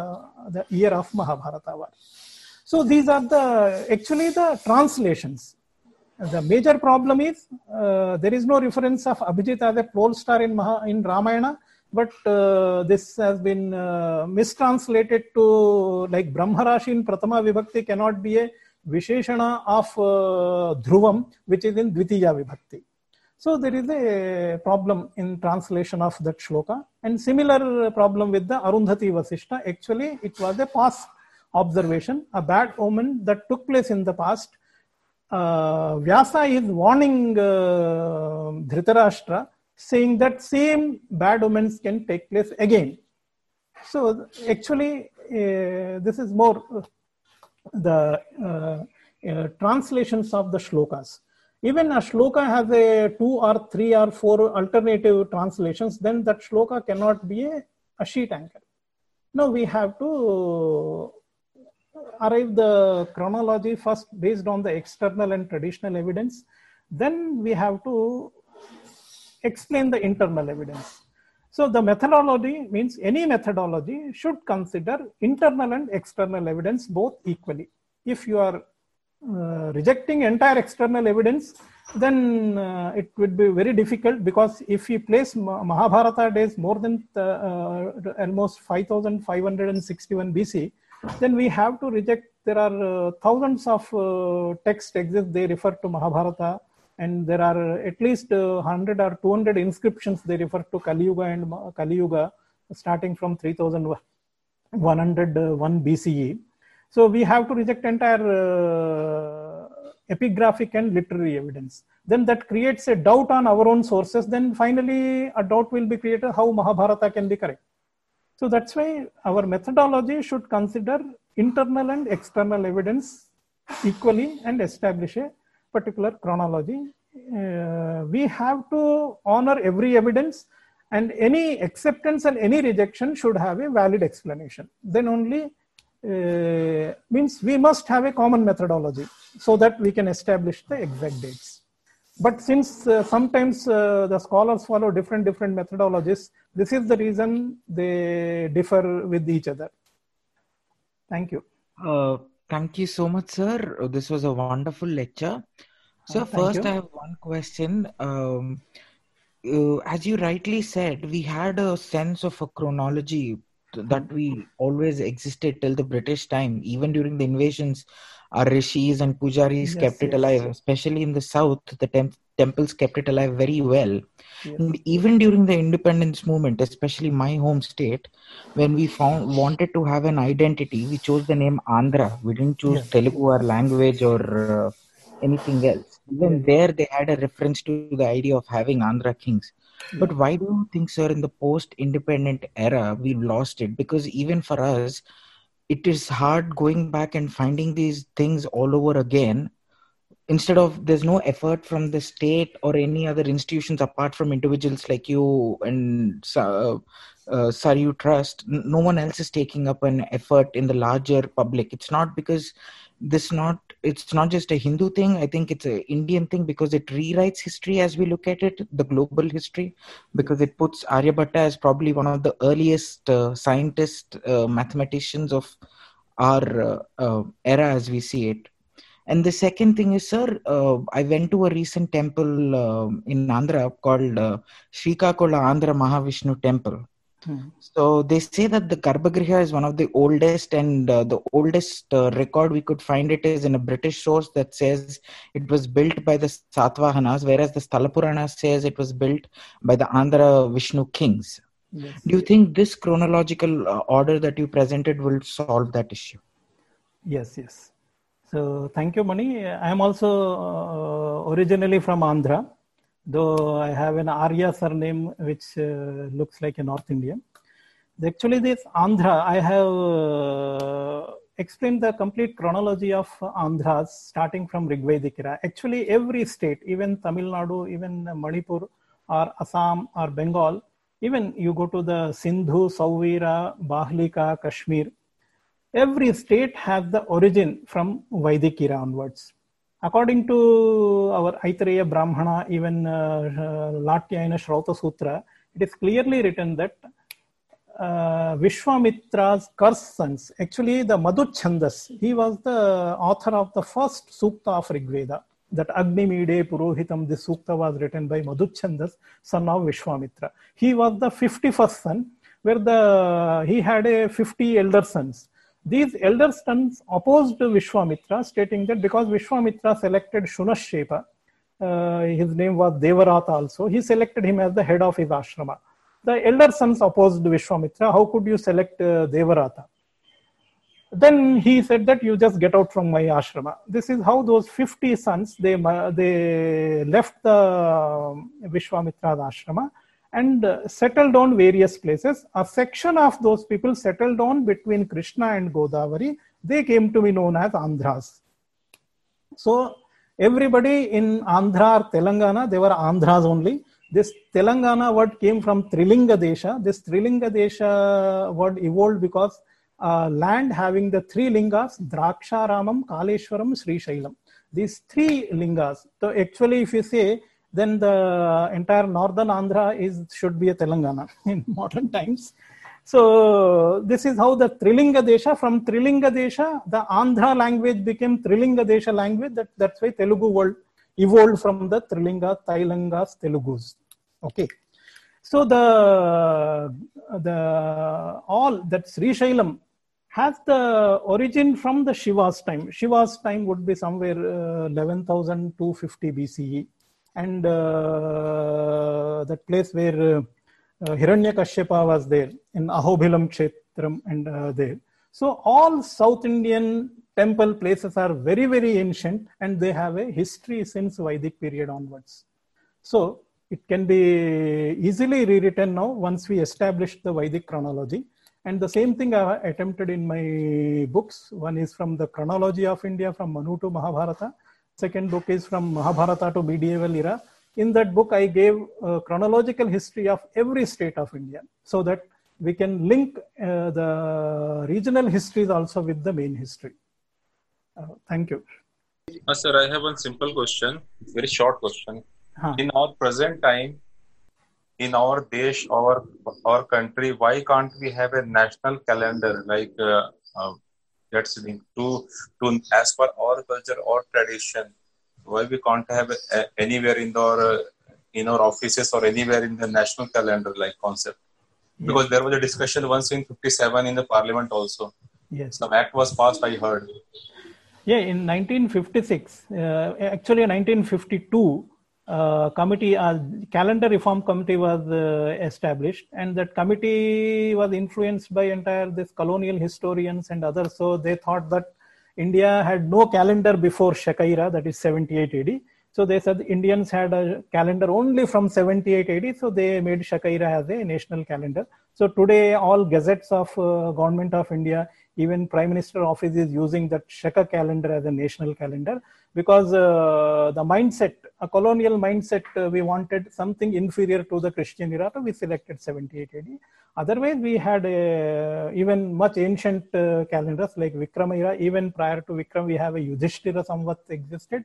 the year of Mahabharata war. So these are the actually the translations. The major problem is uh, there is no reference of Abhijit as a pole star in Maha, in Ramayana, but uh, this has been uh, mistranslated to like Brahmarashi in Prathama Vibhakti cannot be a Visheshana of uh, Dhruvam, which is in Dvitiya Vibhakti. So there is a problem in translation of that shloka and similar problem with the Arundhati Vasishtha. Actually, it was a past observation, a bad omen that took place in the past. Uh, Vyasa is warning uh, Dhritarashtra saying that same bad omens can take place again. So actually, uh, this is more the uh, uh, translations of the shlokas. Even a shloka has a two or three or four alternative translations, then that shloka cannot be a, a sheet anchor. Now we have to arrive the chronology first based on the external and traditional evidence. Then we have to explain the internal evidence. So the methodology means any methodology should consider internal and external evidence both equally. If you are rejecting entire external evidence, then uh, it would be very difficult because if we place Mahabharata days more than uh, almost 5561 BC, then we have to reject. There are uh, thousands of uh, texts exist. They refer to Mahabharata, and there are at least uh, 100 or 200 inscriptions. They refer to Kali Yuga and Kali Yuga, starting from 3101 BCE. So we have to reject entire uh, epigraphic and literary evidence. Then that creates a doubt on our own sources. Then finally, a doubt will be created how Mahabharata can be correct. So that's why our methodology should consider internal and external evidence equally and establish a particular chronology. Uh, we have to honor every evidence and any acceptance and any rejection should have a valid explanation. Then only uh, means we must have a common methodology so that we can establish the exact dates. But since uh, sometimes uh, the scholars follow different different methodologies, this is the reason they differ with each other. Thank you. Uh, thank you so much, sir. This was a wonderful lecture. So Uh, first, you. I have one question. Um, uh, as you rightly said, we had a sense of a chronology that we always existed till the British time. Even during the invasions, our rishis and pujaris Yes, kept it yes. alive. Especially in the south, the temp- temples kept it alive very well. Even during the independence movement, especially my home state, when we found wanted to have an identity, we chose the name Andhra. We didn't choose. Telugu or language or uh, anything else. Even there, they had a reference to the idea of having Andhra kings. But why do you think, sir, in the post-independent era, we've lost it? Because even for us, it is hard going back and finding these things all over again instead of there's no effort from the state or any other institutions apart from individuals like you and uh, uh, Saryu Trust, no one else is taking up an effort in the larger public. It's not because this not it's not just a Hindu thing. I think it's an Indian thing because it rewrites history as we look at it, the global history, because it puts Aryabhatta as probably one of the earliest uh, scientists, uh, mathematicians of our uh, uh, era as we see it. And the second thing is, sir, uh, I went to a recent temple uh, in Andhra called uh, Srikakulam Andhra Mahavishnu Temple. Hmm. So they say that the Garbhagriha is one of the oldest, and uh, the oldest uh, record we could find it is in a British source that says it was built by the Satvahanas, whereas the Sthalapurana says it was built by the Andhra Vishnu kings. Yes. Do you think this chronological uh, order that you presented will solve that issue? Yes, yes. So thank you, Mani. I am also uh, originally from Andhra, though I have an Arya surname which uh, looks like a North Indian. Actually, this Andhra, I have uh, explained the complete chronology of Andhras starting from Rigvedic era. Actually, every state, even Tamil Nadu, even Manipur, or Assam, or Bengal, even you go to the Sindhu, Sauvira, Bahlika, Kashmir, every state has the origin from Vedic era onwards. According to our Aitareya Brahmana, even uh, Latyayana Shrauta Sutra, it is clearly written that uh, Vishwamitra's cursed sons, actually the Madhuchandas, he was the author of the first Sukta of Rigveda. That Agni Mide Purohitam, this Sukta was written by Madhuchandas, son of Vishwamitra. He was the 51st son, where the he had a 50 elder sons. These elder sons opposed Vishwamitra, stating that because Vishwamitra selected Shunashepa, uh, his name was Devarata also, he selected him as the head of his ashrama. The elder sons opposed Vishwamitra. How could you select uh, Devarata? Then he said that you just get out from my ashrama. This is how those 50 sons, they, they left the Vishwamitra's ashrama and uh, settled on various places. A section of those people settled on between Krishna and Godavari. They came to be known as Andhras. So everybody in Andhra or Telangana, they were Andhras only. This Telangana word came from Trilinga Desha. This Trilinga Desha word evolved because uh, land having the three lingas, Draksharamam, Kaleshwaram, Sri Shailam. These three lingas. So actually, if you say then the entire northern Andhra is should be a Telangana (laughs) in modern times. So this is how the Trilinga Desha, from Trilinga Desha, the Andhra language became Trilinga Desha language. That, that's why Telugu world evolved from the Trilinga, Tailangas, Telugus. Okay. So the, the all that Sri Shailam has the origin from the Shiva's time. Shiva's time would be somewhere uh, 11,250 BCE and uh, that place where uh, Hiranyakashyapa was there in Ahobhilam Kshetram and uh, there. So all South Indian temple places are very, very ancient and they have a history since Vedic period onwards. So it can be easily rewritten now once we establish the Vedic chronology. And the same thing I attempted in my books. One is from the chronology of India from Manu to Mahabharata. Second book is from Mahabharata to medieval era. In that book, I gave a chronological history of every state of India so that we can link uh, the regional histories also with the main history. Uh, thank you. Uh, sir, I have one simple question, very short question. Huh. In our present time, in our desh, our our country, why can't we have a national calendar like uh, uh, that's linked to to as per our culture or tradition? Why we can't have a, anywhere in our uh, in our offices or anywhere in the national calendar like concept? Because there was a discussion once in '57 in the parliament also. Yes. Some act was passed. I heard. Yeah, in 1956, uh, actually 1952, uh, committee, uh, calendar reform committee was uh, established, and that committee was influenced by entire this colonial historians and others. So they thought that India had no calendar before Shaka era, that is 78 AD. So they said Indians had a calendar only from 78 AD. So they made Shaka era as a national calendar. So today all gazettes of uh, government of India, even Prime Minister office is using that Shaka calendar as a national calendar because uh, the mindset, a colonial mindset, uh, we wanted something inferior to the Christian era, so we selected 78 AD. Otherwise, we had a, even much ancient uh, calendars like vikram era. Even prior to Vikram, we have a Yudhishthira somewhat existed.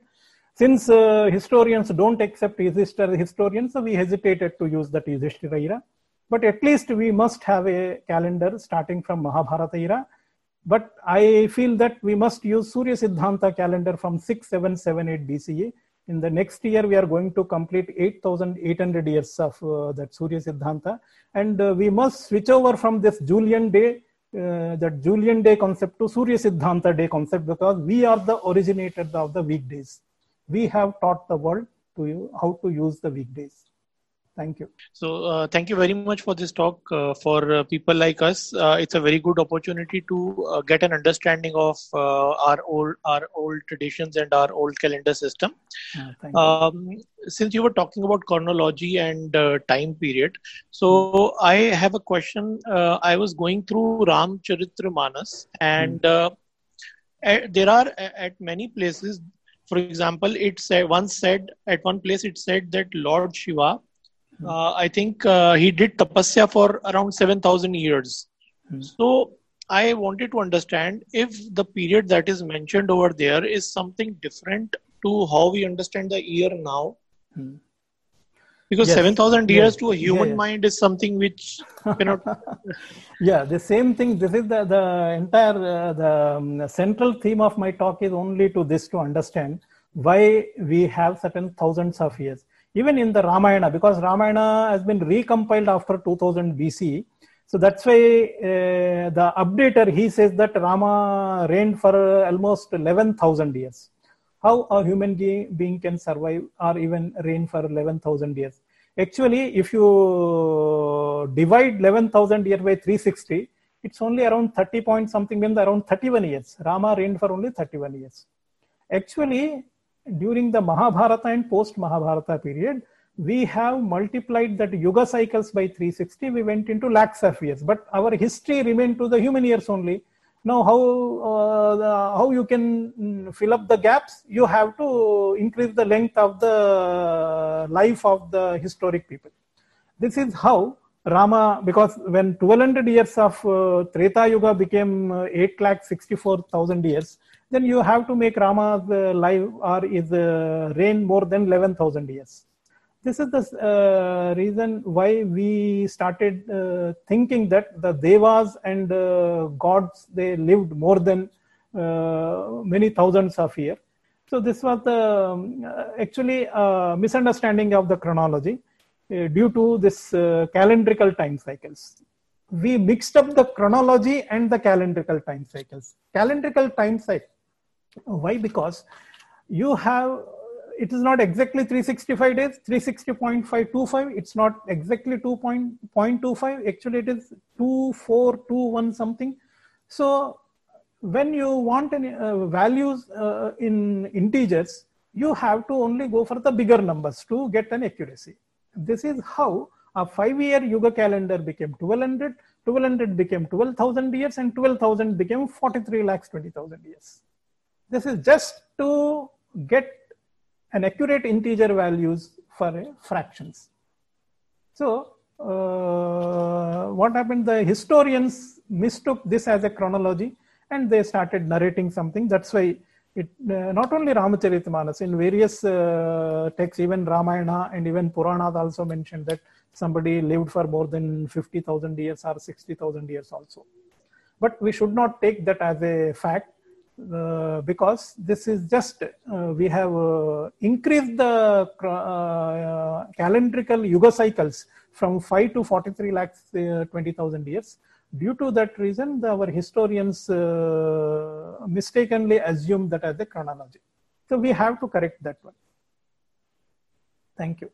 Since uh, historians don't accept Yudhishthira historians, so we hesitated to use that Yudhishthira era. But at least we must have a calendar starting from Mahabharata era but I feel that we must use Surya Siddhanta calendar from 6778 BCE. In the next year, we are going to complete 8,800 years of uh, that Surya Siddhanta. And uh, we must switch over from this Julian day, uh, that Julian day concept to Surya Siddhanta day concept because we are the originators of the weekdays. We have taught the world to how to use the weekdays. Thank you. So, uh, thank you very much for this talk. Uh, for uh, people like us, uh, it's a very good opportunity to uh, get an understanding of uh, our old our old traditions and our old calendar system. Um, since you were talking about chronology and time period, so mm. I have a question. I was going through Ram Manas, and mm. there are at many places. For example, it it's once said at one place it said that Lord Shiva uh, I think uh, he did tapasya for around 7,000 years. Mm. So I wanted to understand if the period that is mentioned over there is something different to how we understand the year now. Mm. Because yes. 7,000 years to a human yeah, yeah. mind is something which (laughs) cannot. yeah, the same thing. This is the, the entire uh, the um, central theme of my talk is only to this to understand why we have certain thousands of years even in the Ramayana, because Ramayana has been recompiled after 2000 BC. So that's why uh, the updater he says that Rama reigned for almost 11,000 years. How a human being can survive or even reign for 11,000 years? Actually, if you divide 11,000 years by 360, it's only around 30 point something, means around 31 years. Rama reigned for only 31 years. Actually, during the Mahabharata and post Mahabharata period, we have multiplied that yuga cycles by 360. We went into lakhs of years, but our history remained to the human years only. Now, how uh, the, how you can mm, fill up the gaps? You have to increase the length of the life of the historic people. This is how Rama, because when 1200 years of uh, Treta Yuga became uh, 8 lakh 64,000 years, then you have to make Rama's uh, life or his uh, reign more than 11,000 years. This is the uh, reason why we started uh, thinking that the devas and uh, gods they lived more than uh, many thousands of years. So this was the um, actually misunderstanding of the chronology due to this calendrical time cycles we mixed up the chronology and the calendrical time cycles. Calendrical time cycle why? Because you have, it is not exactly 365 days, 360.525. It's not exactly 2.25. Actually, it is 2421 something. So when you want any uh, values uh, in integers, you have to only go for the bigger numbers to get an accuracy. This is how a five-year Yuga calendar became 1200, 1200 became 12,000 years, and 12,000 became 43 lakhs 20,000 years. This is just to get an accurate integer values for fractions. So uh, what happened? The historians mistook this as a chronology and they started narrating something. That's why it uh, not only Ramacharita in various uh, texts, even Ramayana and even Puranas also mentioned that somebody lived for more than 50,000 years or 60,000 years also. But we should not take that as a fact uh, because this is just uh, we have uh, increased the uh, calendrical yuga cycles from 5 to 43 lakhs uh, 20000 years. Due to that reason the, our historians uh, mistakenly assume that as a chronology. So we have to correct that one. Thank you